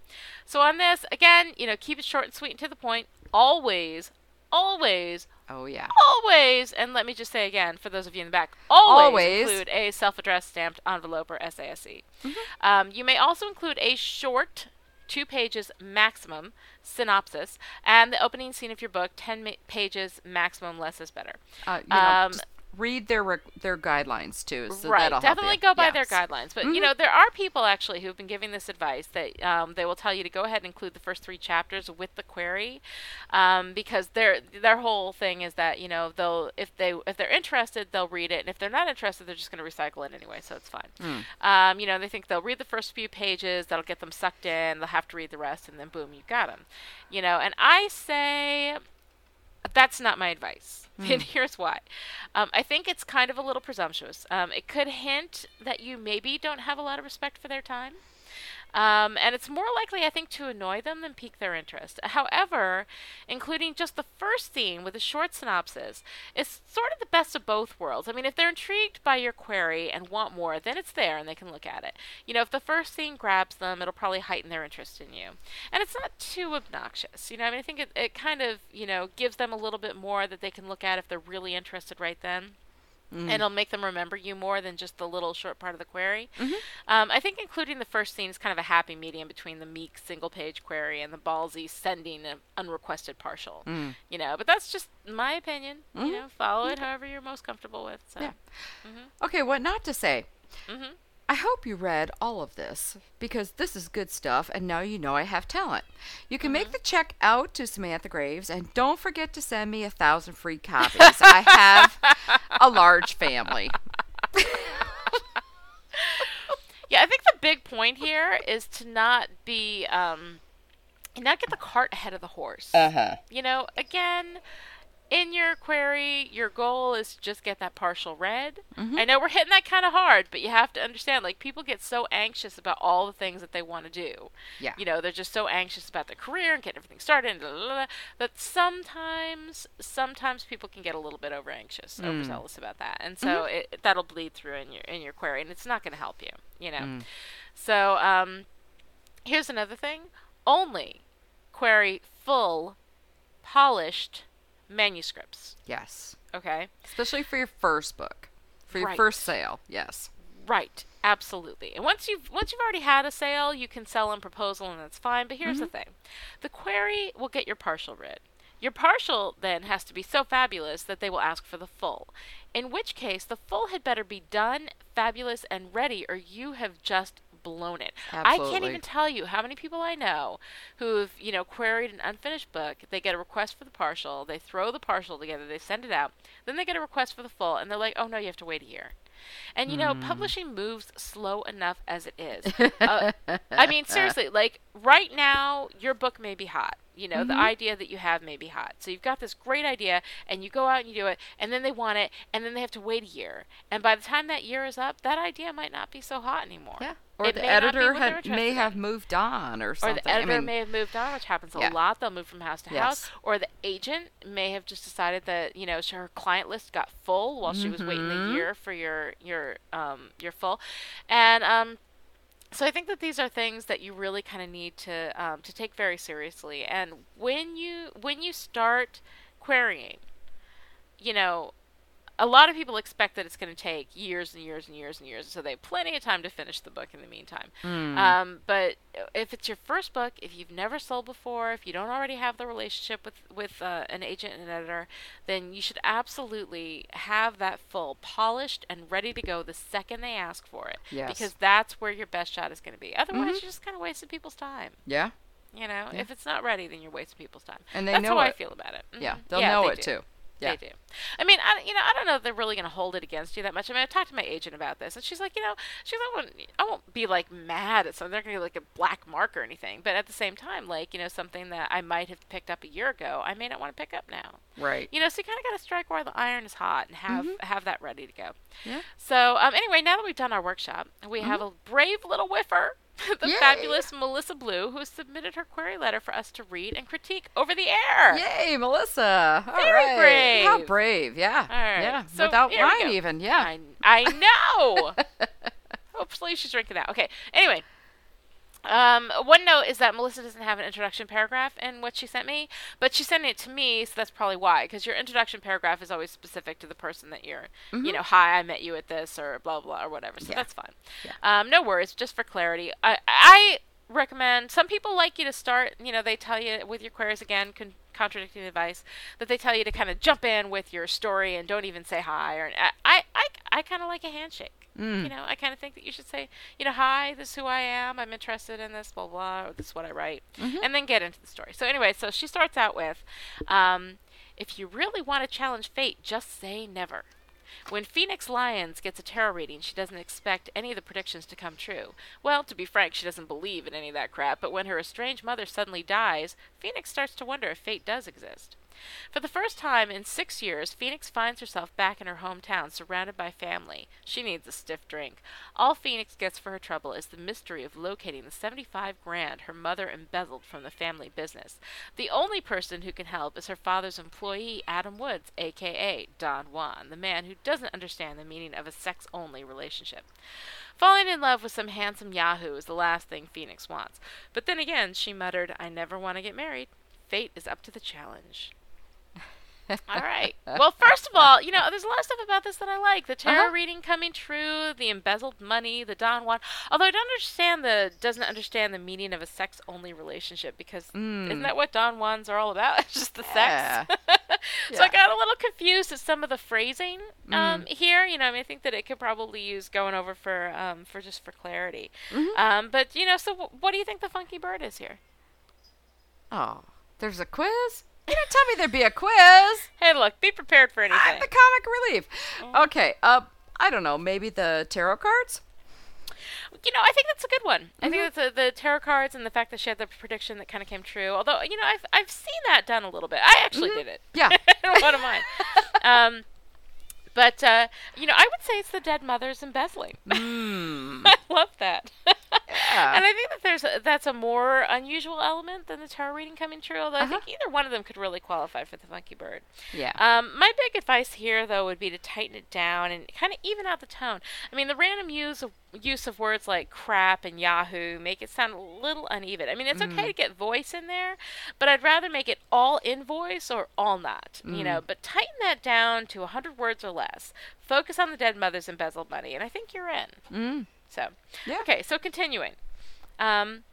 So on this, again, you know, keep it short and sweet and to the point. Always, always, Oh yeah. always, and let me just say again, for those of you in the back, always, Always. include a self-addressed stamped envelope or SASE. Mm-hmm. Um, you may also include a short, two pages maximum synopsis, and the opening scene of your book, ten ma- pages maximum. Less is better. Uh, you know, um, just read their their guidelines too. So right, that'll help definitely go by Yes. their guidelines. But Mhm. you know, there are people actually who've been giving this advice that um, they will tell you to go ahead and include the first three chapters with the query, um, because their their whole thing is that you know they'll if they if they're interested they'll read it, and if they're not interested they're just going to recycle it anyway, so it's fine. Mm. Um, you know, they think they'll read the first few pages, that'll get them sucked in, they'll have to read the rest, and then boom, you got them. You know, and I say that's not my advice. And Hmm. here's why. Um, I think it's kind of a little presumptuous. Um, it could hint that you maybe don't have a lot of respect for their time. Um, and it's more likely, I think, to annoy them than pique their interest. However, including just the first scene with a short synopsis is sort of the best of both worlds. I mean, if they're intrigued by your query and want more, then it's there and they can look at it. You know, if the first scene grabs them, it'll probably heighten their interest in you. And it's not too obnoxious. You know, I mean, I think it, it kind of, you know, gives them a little bit more that they can look at if they're really interested right then. Mm. And it'll make them remember you more than just the little short part of the query. Mhm. Um, I think including the first scene is kind of a happy medium between the meek single page query and the ballsy sending an unrequested partial. Mm. You know, but that's just my opinion. Mhm. You know, follow it however you're most comfortable with. So. Yeah. Mhm. Okay, what not to say. Mhm. I hope you read all of this because this is good stuff, and now you know I have talent. You can make the check out to Samantha Graves, and don't forget to send me a thousand free copies. I have a large family. Yeah, I think the big point here is to not be um not get the cart ahead of the horse. Uh-huh. You know, again, in your query, your goal is to just get that partial read. Mhm. I know we're hitting that kind of hard, but you have to understand like people get so anxious about all the things that they want to do. Yeah. You know, they're just so anxious about their career and getting everything started and blah, blah, blah, that sometimes sometimes people can get a little bit over anxious, Mm. overzealous about that. And so Mhm. it, that'll bleed through in your in your query and it's not going to help you, you know. Mm. So, um here's another thing. Only query full polished manuscripts. Yes. Okay? Especially for your first book. For your Right. first sale, yes. Right, absolutely. And once you've once you've already had a sale, you can sell on proposal, and that's fine. But here's the mm-hmm. thing: the query will get your partial read. Your partial then has to be so fabulous that they will ask for the full. In which case, the full had better be done, fabulous, and ready, or you have just blown it. I can't even tell you how many people I know who've, you know, queried an unfinished book. They get a request for the partial, they throw the partial together, they send it out, then they get a request for the full, and they're like, "Oh no, you have to wait a year." And you know, Mm. publishing moves slow enough as it is. uh, I mean, seriously, like right now, your book may be hot. You know, the Mhm. idea that you have may be hot. So you've got this great idea, and you go out and you do it, and then they want it, and then they have to wait a year. And by the time that year is up, that idea might not be so hot anymore. Yeah. Or It the may not be editor had, may in. have moved on or something. Or the editor I mean, may have moved on, which happens a Yeah. lot. They'll move from house to house. Or the agent may have just decided that you know her client list got full while she was waiting the Mhm. year for your your um your full, and um. So I think that these are things that you really kind of need to um, to take very seriously. And when you when you start querying, you know, a lot of people expect that it's going to take years and years and years and years, so they have plenty of time to finish the book in the meantime. Mm. Um, but if it's your first book, if you've never sold before, if you don't already have the relationship with with uh, an agent and an editor, then you should absolutely have that full, polished, and ready to go the second they ask for it. Yes. Because that's where your best shot is going to be. Otherwise, Mhm. you're just kind of wasting people's time. yeah. You know, Yeah. if it's not ready, then you're wasting people's time. And they That's know how I feel about it. Yeah, Mhm. they'll Yeah, know they it do. too. Yeah. They do. I mean, I, you know, I don't know if they're really going to hold it against you that much. I mean, I talked to my agent about this, and she's like, you know, she's like, I won't, I won't be like mad at something. They're going to be like a black mark or anything. But at the same time, like, you know, something that I might have picked up a year ago, I may not want to pick up now. Right. You know, so you kind of got to strike while the iron is hot and have have that ready to go. Yeah. So, um, anyway, now that we've done our workshop, we have a brave little whiffer, the Yay. fabulous Melissa Blue, who submitted her query letter for us to read and critique over the air. Yay, Melissa! All Very right. brave. How brave! Yeah. Right. Yeah. So Without wine, even. Yeah. I, I know. Hopefully she's drinking that. Okay. Anyway. Um, one note is that Melissa doesn't have an introduction paragraph in what she sent me, but she sent it to me, so that's probably why. Because your introduction paragraph is always specific to the person that you're, you Mhm. know, hi, I met you at this, or blah blah, or whatever. So Yeah. that's fine. Yeah. Um, no worries. Just for clarity, I I recommend. Some people like you to start. You know, they tell you with your queries again. Con- contradicting advice that they tell you to kind of jump in with your story and don't even say hi. Or I I I, I kind of like a handshake. Mm. You know, I kind of think that you should say, you know, hi, this is who I am. I'm interested in this, blah blah, or this is what I write, Mhm. and then get into the story. So anyway, so she starts out with, um, if you really want to challenge fate, just say never. When Phoenix Lyons gets a tarot reading, she doesn't expect any of the predictions to come true. Well, to be frank, she doesn't believe in any of that crap, but when her estranged mother suddenly dies, Phoenix starts to wonder if fate does exist. For the first time in six years, Phoenix finds herself back in her hometown, surrounded by family. She needs a stiff drink. All Phoenix gets for her trouble is the mystery of locating the 75 grand her mother embezzled from the family business. The only person who can help is her father's employee, Adam Woods, aka Don Juan, the man who doesn't understand the meaning of a sex only relationship. Falling in love with some handsome Yahoo is the last thing Phoenix wants. But then again, she muttered, I never want to get married. Fate is up to the challenge. All right. Well, first of all, you know, there's a lot of stuff about this that I like. The tarot Uh-huh. reading coming true, the embezzled money, the Don Juan. Although I don't understand the doesn't understand the meaning of a sex only relationship because Mm. isn't that what Don Juans are all about? It's just the Yeah. sex. so I got a little confused at some of the phrasing um, Mm. here. You know, I mean, I think that it could probably use going over for um, for just for clarity. Mhm. Um, but you know, so w- what do you think the funky bird is here? Oh, there's a quiz? You didn't tell me there'd be a quiz. Hey, look, be prepared for anything. I'm the comic relief. Okay, uh, I don't know, maybe the tarot cards? You know, I think that's a good one. I Mhm. think that's a, the tarot cards and the fact that she had the prediction that kind of came true. Although, you know, I've I've seen that done a little bit. I actually Mhm. did it. Yeah. one of mine. um, but uh, you know, I would say it's the dead mother's embezzling. Mm. I love that. Yeah. And I think that there's a, that's a more unusual element than the tarot reading coming true. Although I Uh-huh. think either one of them could really qualify for the funky bird. Yeah. Um, my big advice here, though, would be to tighten it down and kind of even out the tone. I mean, the random use of use of words like crap and Yahoo make it sound a little uneven. I mean, it's okay Mm. to get voice in there, but I'd rather make it all in voice or all not. You know, Mm. but tighten that down to 100 words or less. Focus on the dead mother's embezzled money, and I think you're in. Mm. So, Yeah. okay, so continuing. Um,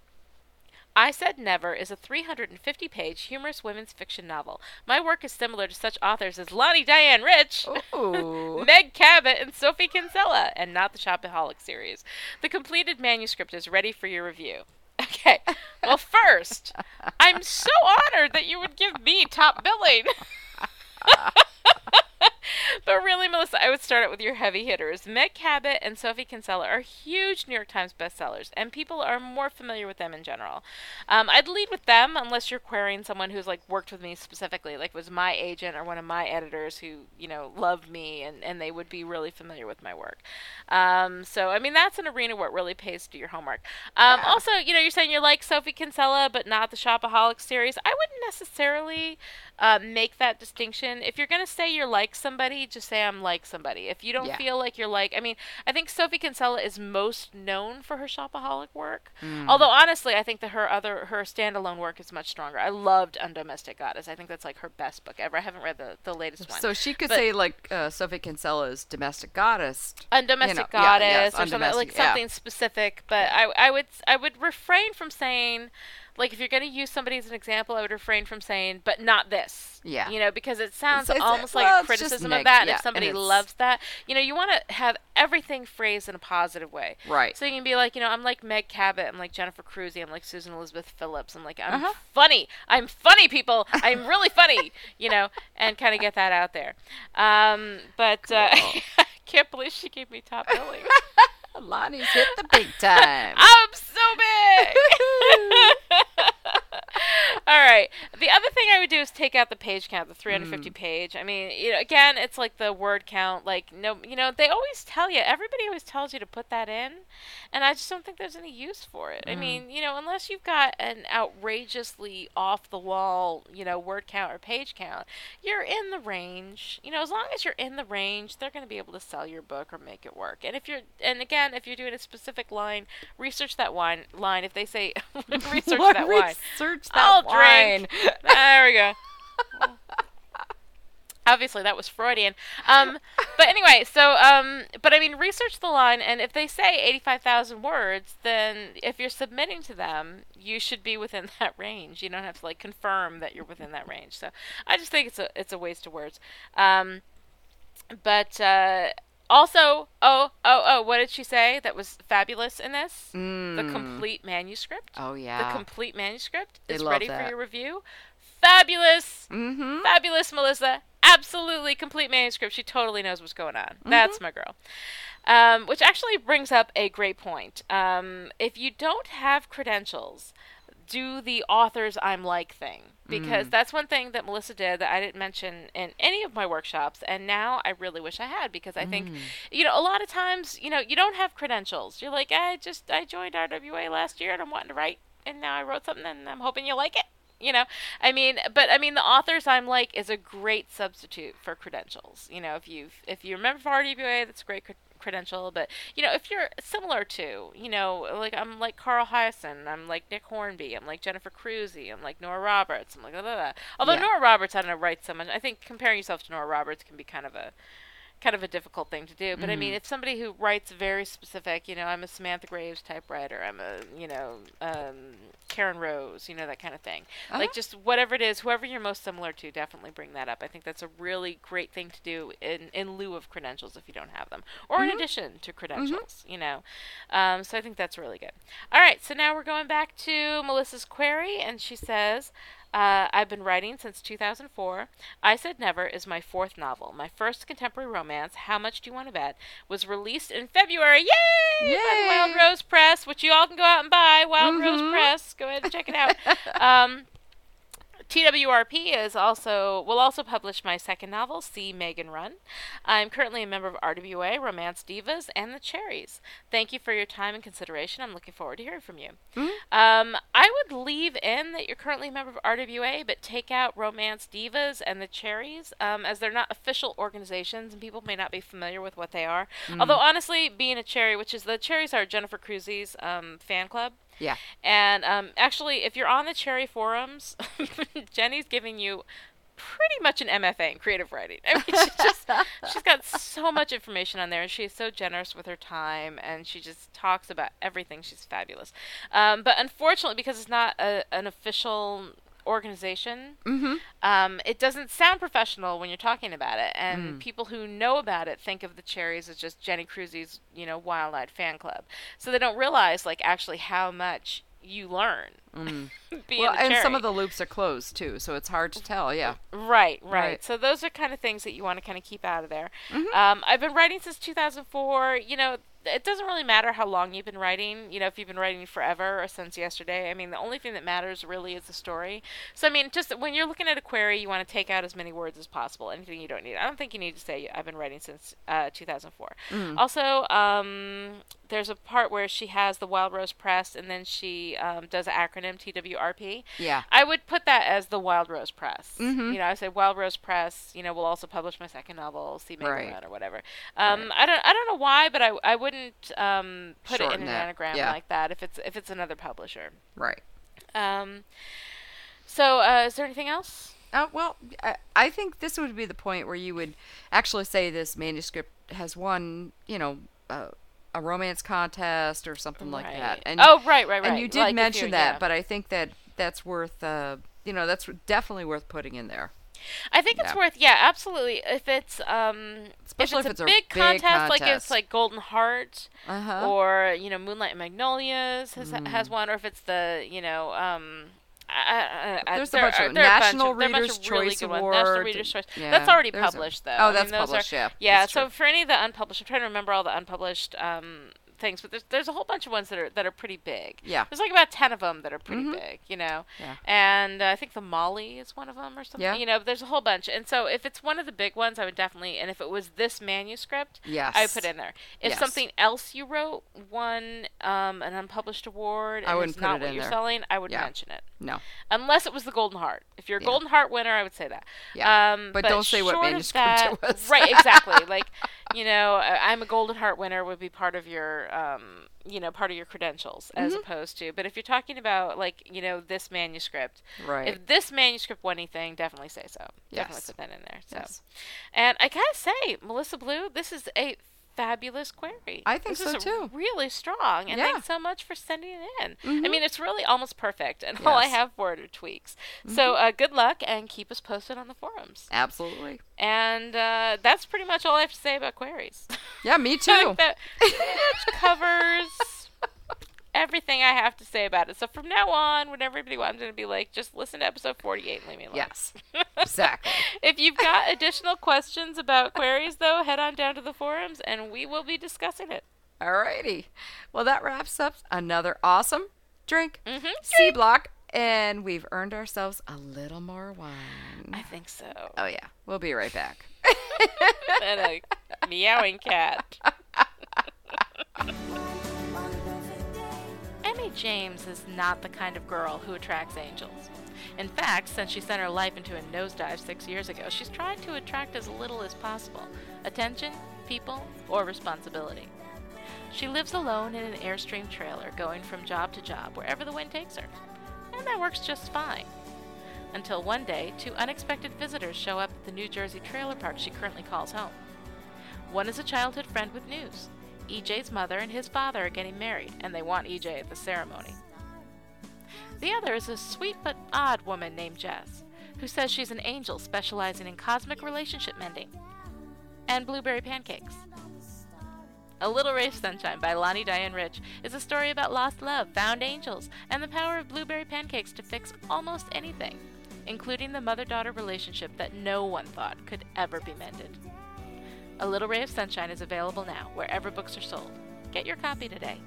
I Said Never is a 350 page humorous women's fiction novel. My work is similar to such authors as Lani Diane Rich. Meg Cabot, and Sophie Kinsella, and not the Shopaholic series. The completed manuscript is ready for your review. Okay, well, first, I'm so honored that you would give me top billing. but really, Melissa, I would start out with your heavy hitters. Meg Cabot and Sophie Kinsella are huge New York Times bestsellers, and people are more familiar with them in general. Um, I'd lead with them unless you're querying someone who's like worked with me specifically, like was my agent or one of my editors who you know loved me and, and they would be really familiar with my work. Um, so I mean that's an arena where it really pays to do your homework. Um, Yeah. Also, you know, you're saying you like Sophie Kinsella, but not the Shopaholic series. I wouldn't necessarily uh, make that distinction. If you're gonna say you're like somebody, just say I'm like somebody. If you don't Yeah. feel like you're like, I mean, I think Sophie Kinsella is most known for her Shopaholic work. Mm. Although honestly, I think that her other her standalone work is much stronger. I loved Undomestic Goddess. I think that's like her best book ever. I haven't read the, the latest one. So she could But- say like uh, Sophie Kinsella's domestic goddess. undomestic you know, yeah, goddess yes, or something like yeah. something specific but I, I would I would refrain from saying like if you're going to use somebody as an example I would refrain from saying but not this Yeah. you know because it sounds It's- it's- almost well, like criticism of that and yeah, if somebody loves that you know you want to have everything phrased in a positive way Right. so you can be like you know I'm like Meg Cabot I'm like Jennifer Crusie I'm like Susan Elizabeth Phillips I'm like I'm Uh-huh. funny I'm funny people I'm really funny you know and kind of get that out there um, but uh, I can't believe she gave me top billing Lani's hit the big time. I'm so big. All right. The other thing I would do is take out the page count, the 350 Mm. page. I mean, you know, again, it's like the word count. Like, no, you know, they always tell you. Everybody always tells you to put that in, and I just don't think there's any use for it. I Mm. mean, you know, unless you've got an outrageously off the wall, you know, word count or page count, you're in the range. You know, as long as you're in the range, they're going to be able to sell your book or make it work. And if you're, and again, if you're doing a specific line, research that wine line. If they say research that wine, Research that I'll wine. drink. there we go. Obviously, that was Freudian. Um, but anyway, so um, but I mean, research the line, and if they say eighty-five thousand words, then if you're submitting to them, you should be within that range. You don't have to like confirm that you're within that range. So I just think it's a it's a waste of words. Um, but uh, also, oh, oh, oh, what did she say that was fabulous in this? The Mm. complete manuscript. Oh yeah. The complete manuscript is ready that. for your review. Fabulous. Mm-hmm. Fabulous, Melissa. Absolutely complete manuscript. She totally knows what's going on. Mm-hmm. That's my girl. Um, which actually brings up a great point. Um, if you don't have credentials, do the authors I'm like thing. Because Mm. that's one thing that Melissa did that I didn't mention in any of my workshops, and now I really wish I had because I think, Mm. you know, a lot of times, you know, you don't have credentials. You're like, I just I joined RWA last year and I'm wanting to write, and now I wrote something and I'm hoping you like it you know i mean but i mean the authors i'm like is a great substitute for credentials you know if you've if you remember member rwa that's a great credential but you know if you're similar to you know like i'm like Carl Hiaasen, i'm like nick hornby i'm like jennifer crusie i'm like nora roberts i'm like blah, blah, blah. although Yeah. nora roberts i don't know writes so much i think comparing yourself to nora roberts can be kind of a kind of a difficult thing to do. But I mean, Mhm. it's somebody who writes very specific. You know, I'm a Samantha Graves typewriter. I'm a you know um, Karen Rose. You know that kind of thing. Uh-huh. Like just whatever it is, whoever you're most similar to, definitely bring that up. I think that's a really great thing to do in in lieu of credentials if you don't have them, or in Mhm. addition to credentials. You know, um, so I think that's really good. All right, so now we're going back to Melissa's query, and she says. Uh, I've been writing since 2004. I Said Never is my fourth novel. My first contemporary romance, How Much Do You Want to Bet, was released in February. Yay! By Wild Rose Press, which you all can go out and buy. Wild Rose Mhm. Press. Go ahead and check it out. um, TWRP is also will also publish my second novel, See Megan Run. I'm currently a member of RWA, Romance Divas, and the Cherries. Thank you for your time and consideration. I'm looking forward to hearing from you. Um, I would leave in that you're currently a member of RWA, but take out Romance Divas and the Cherries, um, as they're not official organizations, and people may not be familiar with what they are. Mm. Although honestly, being a Cherry, which is the Cherries are Jennifer Crusie's um, fan club. Yeah. And um, actually, if you're on the Cherry forums, Jenny's giving you pretty much an MFA in creative writing. I mean, she's just she's got so much information on there, and she's so generous with her time, and she just talks about everything. She's fabulous. Um, but unfortunately, because it's not a, an official organization, Mhm. um, it doesn't sound professional when you're talking about it, and Mm. people who know about it think of the Cherries as just Jenny Crusie's, you know, wild-eyed fan club. So they don't realize, like, actually how much you learn. Mm. being well, and some of the loops are closed too, so it's hard to tell. Yeah. Right, right, Right. So those are kind of things that you want to kind of keep out of there. Mhm. Um, I've been writing since 2004. You know, it doesn't really matter how long you've been writing. You know, if you've been writing forever or since yesterday. I mean, the only thing that matters really is the story. So I mean, just when you're looking at a query, you want to take out as many words as possible. Anything you don't need. I don't think you need to say I've been writing since uh, 2004. Mm. Also, um, there's a part where she has the Wild Rose Press, and then she um, does an acronym TWRP. Yeah. I would put that as the Wild Rose Press. Mhm. You know, I say Wild Rose Press. You know, will also publish my second novel, See Megan Right. Or whatever. Um, I don't, I don't know why, but I, I wouldn't um, put it in an that, anagram yeah. like that if it's if it's another publisher. Right. Um, so, uh, is there anything else? Uh, well, I, I think this would be the point where you would actually say this manuscript has won, you know, uh, a romance contest or something like that. And Oh, right, right, right. And you did Like mention that, yeah. but I think that that's worth, uh, you know, that's definitely worth putting in there. I think it's Yeah. worth, yeah, absolutely. If it's um, Especially if if it's, it's a big, big contest, like contest. it's like Golden Heart, Uh-huh. or you know Moonlight Magnolias has Mm. has one, or if it's the you know um. I, I, I, There's a bunch are, of are bunch National of- bunch Readers of really Choice good ones. National Readers Choice. Yeah, That's already there's a- published, though. Oh, that's mean, published, Are, yeah, Yeah. that's So true. for any of the unpublished, I'm trying to remember all the unpublished um, things, but there's there's a whole bunch of ones that are that are pretty big. Yeah. There's like about ten of them that are pretty Mhm. big. You know. Yeah. And uh, I think the Molly is one of them or something. Yeah. You know, there's a whole bunch. And so if it's one of the big ones, I would definitely. And if it was this manuscript, Yes. I would put in there. If Yes. something else you wrote won um, an unpublished award, I and wouldn't it's put not it what in you're there. selling, I would Yeah. mention it. No. Unless it was the Golden Heart. If you're a Yeah. Golden Heart winner, I would say that. Yeah. Um, But don't say what manuscript it was. right, exactly. like, you know, I'm a Golden Heart winner would be part of your um, you know, part of your credentials as Mhm. opposed to. But if you're talking about like, you know, this manuscript, Right. If this manuscript won anything, definitely say so. Yes. Definitely put that in there. So, Yes. and I gotta say, Melissa Blue, this is a fabulous query. I think this so, too. Really strong, and Yeah. thanks so much for sending it in. I Mhm. mean, it's really almost perfect, and all I have for it are tweaks. So, Mhm. uh, good luck, and keep us posted on the forums. Absolutely. And uh, that's pretty much all I have to say about queries. Yeah, me too. that pretty much covers everything I have to say about it. So from now on, when everybody, I'm going to be like, just listen to episode 48 and leave me alone. Yes, exactly. if you've got additional questions about queries, though, head on down to the forums and we will be discussing it. Alrighty. Well, that wraps up another awesome drink, Mm-hmm. C block, and we've earned ourselves a little more wine. I think so. Oh yeah, we'll be right back. and a meowing cat. James is not the kind of girl who attracts angels. In fact, since she sent her life into a nosedive six years ago, she's tried to attract as little as possible attention, people, or responsibility. She lives alone in an Airstream trailer, going from job to job wherever the wind takes her. And that works just fine. Until one day, two unexpected visitors show up at the New Jersey trailer park she currently calls home. One is a childhood friend with news. EJ's mother and his father are getting married, and they want EJ at the ceremony. The other is a sweet but odd woman named Jess, who says she's an angel specializing in cosmic relationship mending and blueberry pancakes. A Little Ray of Sunshine by Lani Diane Rich is a story about lost love, found angels, and the power of blueberry pancakes to fix almost anything, including the mother daughter relationship that no one thought could ever be mended. A Little Ray of Sunshine is available now wherever books are sold. Get your copy today.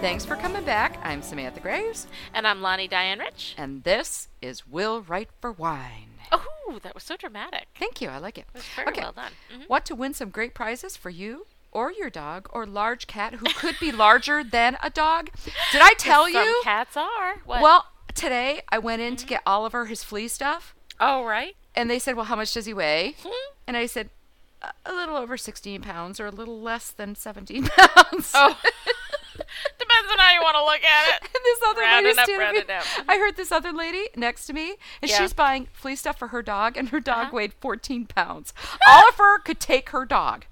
Thanks for coming back. I'm Samantha Graves. And I'm Lani Diane Rich. And this is Will Write for Wine. Oh, that was so dramatic. Thank you. I like it. It was very okay. well done. Mhm. Want to win some great prizes for you or your dog or large cat who could be larger than a dog? Did I tell Some you? cats are. What? Well, today I went in to get Oliver his flea stuff. Oh, right. And they said, "Well, how much does he weigh?" And I said, "A- "A little over 16 pounds, or a little less than 17 pounds." Oh, depends on how you want to look at it. And this other Round lady up, standing round be- it down. I heard this other lady next to me, and Yeah. she's buying flea stuff for her dog, and her dog Uh-huh. weighed 14 pounds. Oliver could take her dog.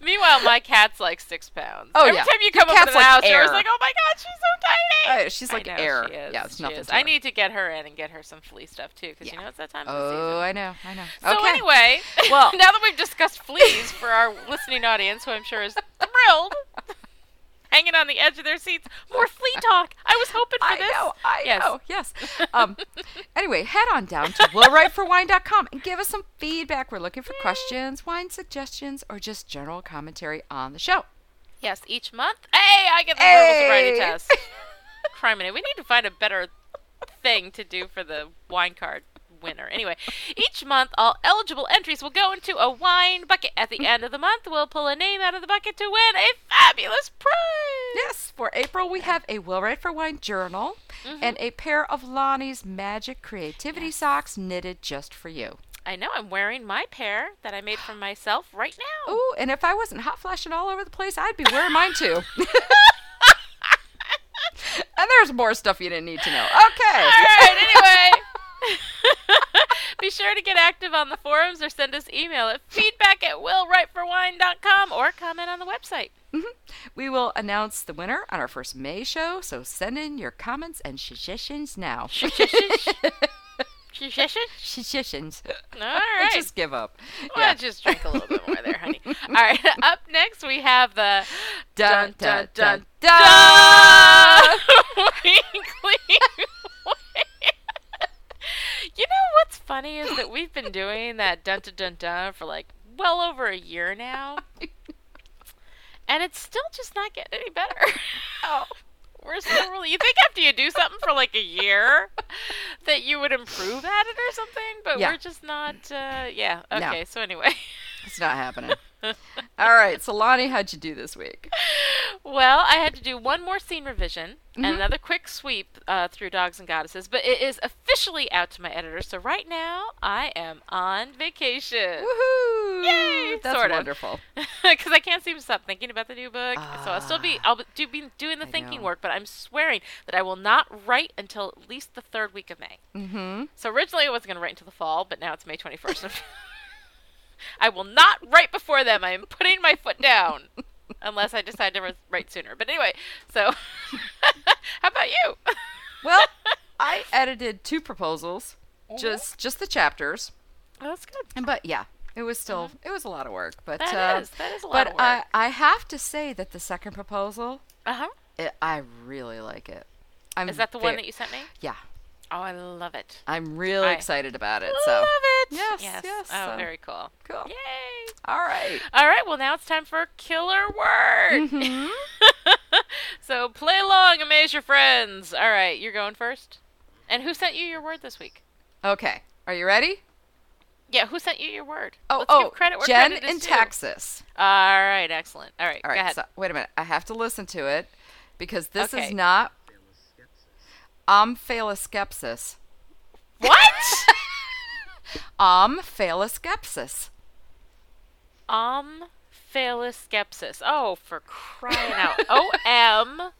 Meanwhile, my cat's like six pounds. Oh, Every yeah. time you come over cat's to the like house, you're like, "Oh my god, she's so tiny." Uh, she's I like know, air. She is. Yeah, it's nothing I need to get her in and get her some flea stuff too, because you know it's that time of the season. Oh, I know, I know. So okay. anyway, Well- now that we've discussed fleas for our listening audience, who I'm sure is thrilled, hanging on the edge of their seats, more flea talk. I was hoping for I this. know, I yes. know, yes. Um, anyway, head on down to willwriteforwine.com and give us some feedback. We're looking for questions, wine suggestions, or just general commentary on the show. Yes, each month. Hey, I get the verbal sobriety Hey! test. Criminy, we need to find a better thing to do for the wine card winner. Anyway, each month all eligible entries will go into a wine bucket. At the end of the month, we'll pull a name out of the bucket to win a fabulous prize. Yes, for April we have a Will Write for Wine journal Mhm. and a pair of Lani's Magic Creativity socks knitted just for you. I know I'm wearing my pair that I made for myself right now. Ooh, and if I wasn't hot flashing all over the place, I'd be wearing mine too. and there's more stuff you didn't need to know. Okay. All right, anyway. Be sure to get active on the forums or send us email at feedback at willwriteforwine.com or comment on the website. Mm-hmm. We will announce the winner on our first May show, so send in your comments and suggestions now. Suggestions? Suggestions? Suggestions. All right. Just give up. Well, just drink a little bit more there, honey. All right, up next we have the Dun, dun, dun, dun weekly. You know what's funny is that we've been doing that dun dun dun for like well over a year now, and it's still just not getting any better. Oh. We're still really. You think after you do something for like a year that you would improve at it or something, but Yeah. we're just not. Uh, yeah. No. Okay. So anyway. It's not happening. All right, so Lani, how'd you do this week? Well, I had to do one more scene revision Mhm. and another quick sweep uh, through Dogs and Goddesses, but it is officially out to my editor. So right now, I am on vacation. Woohoo! Yay! That's sort of. wonderful. Because I can't seem to stop thinking about the new book. so I'll still be I'll be- do be doing the thinking know. work, but I'm swearing that I will not write until at least the third week of May. Mm-hmm. So originally I wasn't going to write until the fall, but now it's May 21st. I will not write before them. I am putting my foot down. Unless I decide to write sooner. But anyway, so how about you? Well, I edited two proposals, just just the chapters. Oh, that's good. And but yeah, it was still it was a lot of work. But That uh, is- that is a lot but of work. I I have to say that the second proposal, Uh-huh. I really like it. I'm Is that the one that you sent me? Yeah, Oh, I love it. I'm really I excited about it. So I Love it. Yes, Yes. yes, Oh, so- very cool. Cool. Yay. All right. All right. Well, now it's time for killer word. Mhm. so play along, amaze your friends. All right, you're going first. And who sent you your word this week? Okay, are you ready? Yeah, who sent you your word? Oh, Let's oh, credit where Jen credit is in due. Texas. All right, excellent. All right, All right, go ahead. so wait a minute. I have to listen to it because this Okay. is not Um, omphaloskepsis. What? Omphaloskepsis. Um, phaloskepsis. Um, oh, for crying out! O M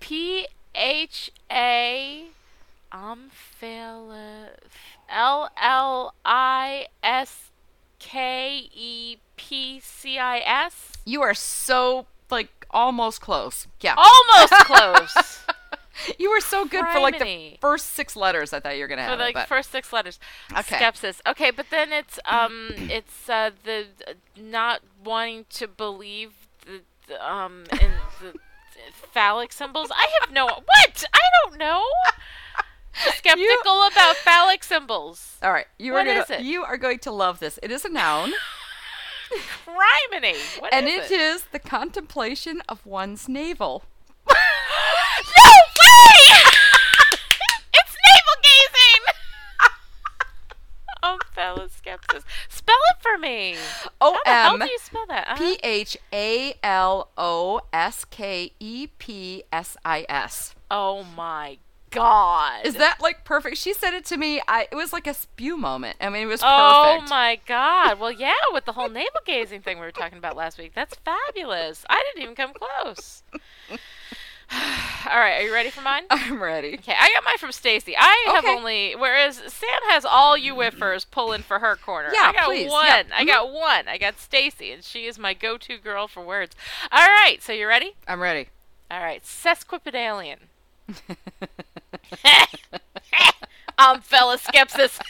P H A um, Omphal L L I S K E P C I S. You are so like almost close. Yeah. Almost close. You were so good for like the first six letters. I thought you were gonna For have the it, but first six letters. Okay. Skepsis. Okay, but then it's um it's uh the uh, not wanting to believe the, the um in the phallic symbols. I have no what? I don't know. Skeptical about phallic symbols. all right. You are gonna it? you are going to love this. It is a noun, Criminy. What and is it is the contemplation of one's navel. It's navel gazing. phaloskepsis. Spell it for me. O How M do you spell that? Uh-huh. P H A L O S K E P S I S. Oh my god. Is that like perfect? She said it to me. I it was like a spew moment. I mean, it was Oh perfect. Oh my god. Well, yeah, with the whole navel gazing thing we were talking about last week. That's fabulous. I didn't even come close. All right, are you ready for mine? I'm ready. Okay, I got mine from Stacy. I have only whereas Sam has all you whiffers pulling for her corner. Yeah, I got please, one. yeah. I Mhm. got one. I got Stacy, and she is my go-to girl for words. All right, so you ready? I'm ready. All right, sesquipedalian. um, fella skepsis.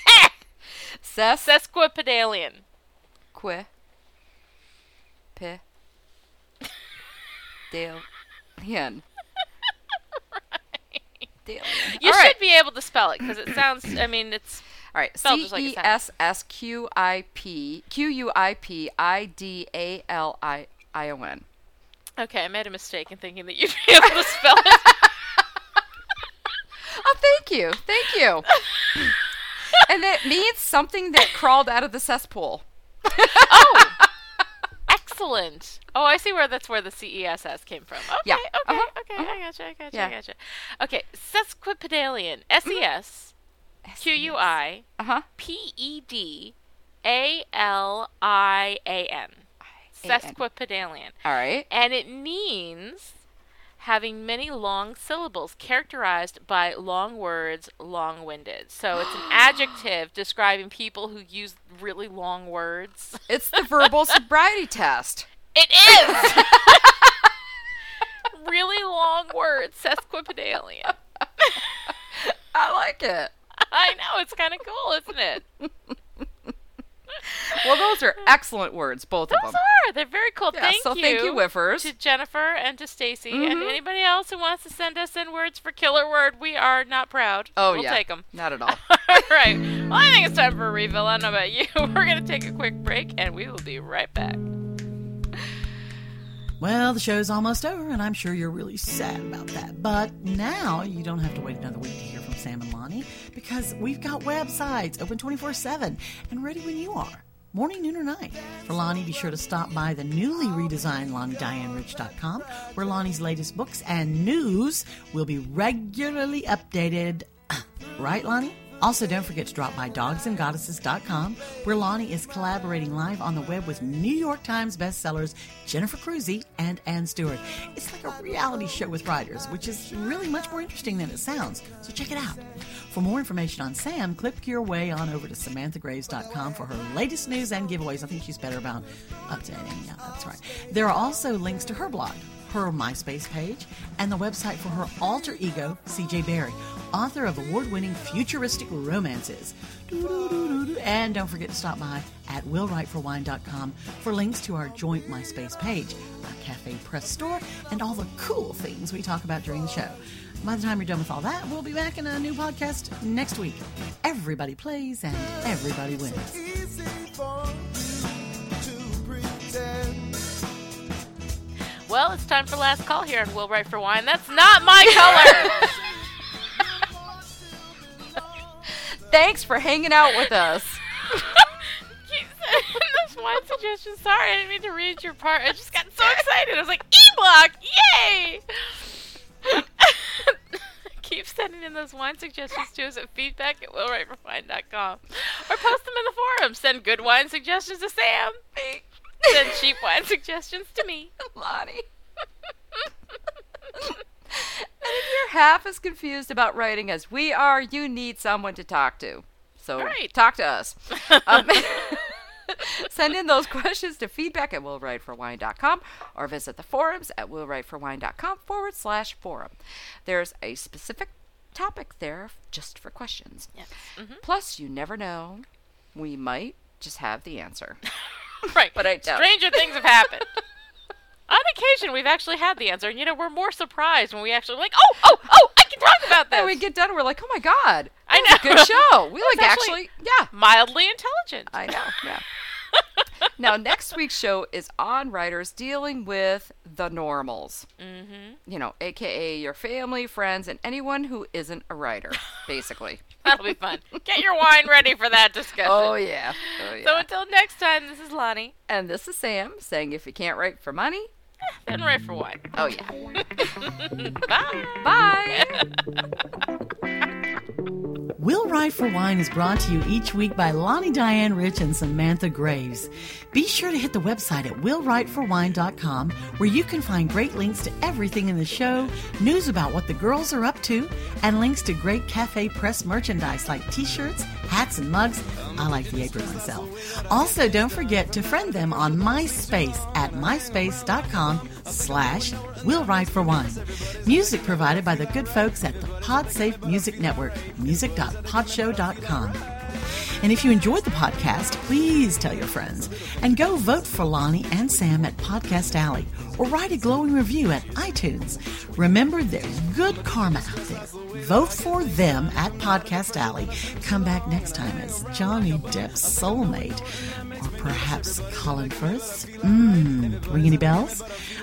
Ses Sesquipedalian. que pe dale. Dale. You All should right. be able to spell it because it sounds. I mean, it's All right. spelled C just like it E sounds. S S Q I P Q U I P I D A L I I O N. Okay, I made a mistake in thinking that you'd be able to spell it. Oh, thank you, thank you. and it means something that crawled out of the cesspool. oh, excellent. Oh, I see where that's where the C E S S came from. Okay, Yeah, okay, uh-huh, okay. I gotcha, I gotcha, Yeah. I gotcha. Okay, sesquipedalian. S E S Q U I Uh huh. P E D A L I A N. Sesquipedalian. All right. And it means having many long syllables characterized by long words, long winded. So it's an adjective describing people who use really long words. It's the verbal sobriety test. It is! really long words, sesquipedalian. I like it. I know, it's kind of cool, isn't it? Well, those are excellent words, both of them. Those are. They're very cool. Yeah, thank so you. thank you, Whiffers. To Jennifer and to Stacy and Mhm. anybody else who wants to send us in words for killer word. We are not proud. Oh we'll yeah, take them. Not at all. All right. Well, I think it's time for a refill. I don't know about you. We're going to take a quick break and we will be right back. Well, the show's almost over, and I'm sure you're really sad about that. But now you don't have to wait another week to hear from Sam and Lani because we've got websites open 24 7 and ready when you are. morning, noon, or night. For Lani, be sure to stop by the newly redesigned LaniDianeRich.com, where Lani's latest books and news will be regularly updated. right, Lani? Also, don't forget to drop by dogsandgoddesses.com, where Lani is collaborating live on the web with New York Times bestsellers Jennifer Crusie and Anne Stuart. It's like a reality show with writers, which is really much more interesting than it sounds, so check it out. For more information on Sam, click your way on over to SamanthaGraves.com for her latest news and giveaways. I think she's better about updating. Yeah, that's right. There are also links to her blog, her MySpace page, and the website for her alter ego, CJ Barry, author of award winning futuristic romances. And don't forget to stop by at willwriteforwine.com for links to our joint MySpace page, our cafe press store, and all the cool things we talk about during the show. By the time you're done with all that, we'll be back in a new podcast next week. Everybody plays and everybody wins. Well, it's time for last call here on Will Write for Wine. That's not my color. Thanks for hanging out with us. Keep sending those wine suggestions. Sorry, I didn't mean to read your part. I just got so excited. I was like, E-block, yay! Keep sending in those wine suggestions to us at feedback at willwriteforwine.com. Or post them in the forum. Send good wine suggestions to Sam. Send cheap wine suggestions to me. Lani. And if you're half as confused about writing as we are, you need someone to talk to. So Right. talk to us. Um, send in those questions to feedback at willwriteforwine.com or visit the forums at willwriteforwine.com forward slash forum. There's a specific topic there just for questions. Yes. Mhm. Plus, you never know, we might just have the answer. Right. But I doubt. Stranger things have happened. On occasion, we've actually had the answer, and you know, we're more surprised when we actually like, oh, oh, oh, I can talk about this. And we get done, we're like, oh my god, I know. a good show. We like actually- actually, yeah, mildly intelligent. I know, yeah. now, next week's show is on writers dealing with the normals. Mm-hmm. You know, aka your family, friends, and anyone who isn't a writer, basically. That'll be fun. Get your wine ready for that discussion. Oh, yeah. Oh, So until next time, this is Lani. And this is Sam saying if you can't write for money, eh, Then write for wine. oh yeah. Bye. Bye. Will Write for Wine is brought to you each week by Lani Diane Rich and Samantha Graves. Be sure to hit the website at willwriteforwine.com where you can find great links to everything in the show, news about what the girls are up to, and links to great Cafe Press merchandise like t-shirts, hats, and mugs. I like the apron myself. Also, don't forget to friend them on MySpace at myspace.com slash Will Write for Wine. Music provided by the good folks at the PodSafe Music Network, music.podshow.com. And if you enjoyed the podcast, please tell your friends and go vote for Lani and Sam at Podcast Alley or write a glowing review at iTunes. Remember, there's good karma out there. Vote for them at Podcast Alley. Come back next time as Johnny Depp's soulmate. Or perhaps Colin Firth. Mmm, ring any bells?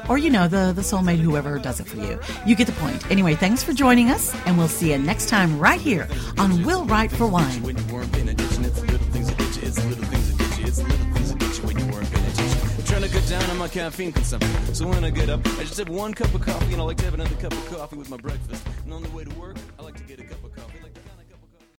Or, you know, the, the soulmate, whoever does it for you. You get the point. Anyway, thanks for joining us, and we'll see you next time right here on Will Write for Wine. Trying to cut down on my caffeine consumption. So when I get up, I just have one cup of coffee, and I like to have another cup of coffee with my breakfast. And on the way to work, I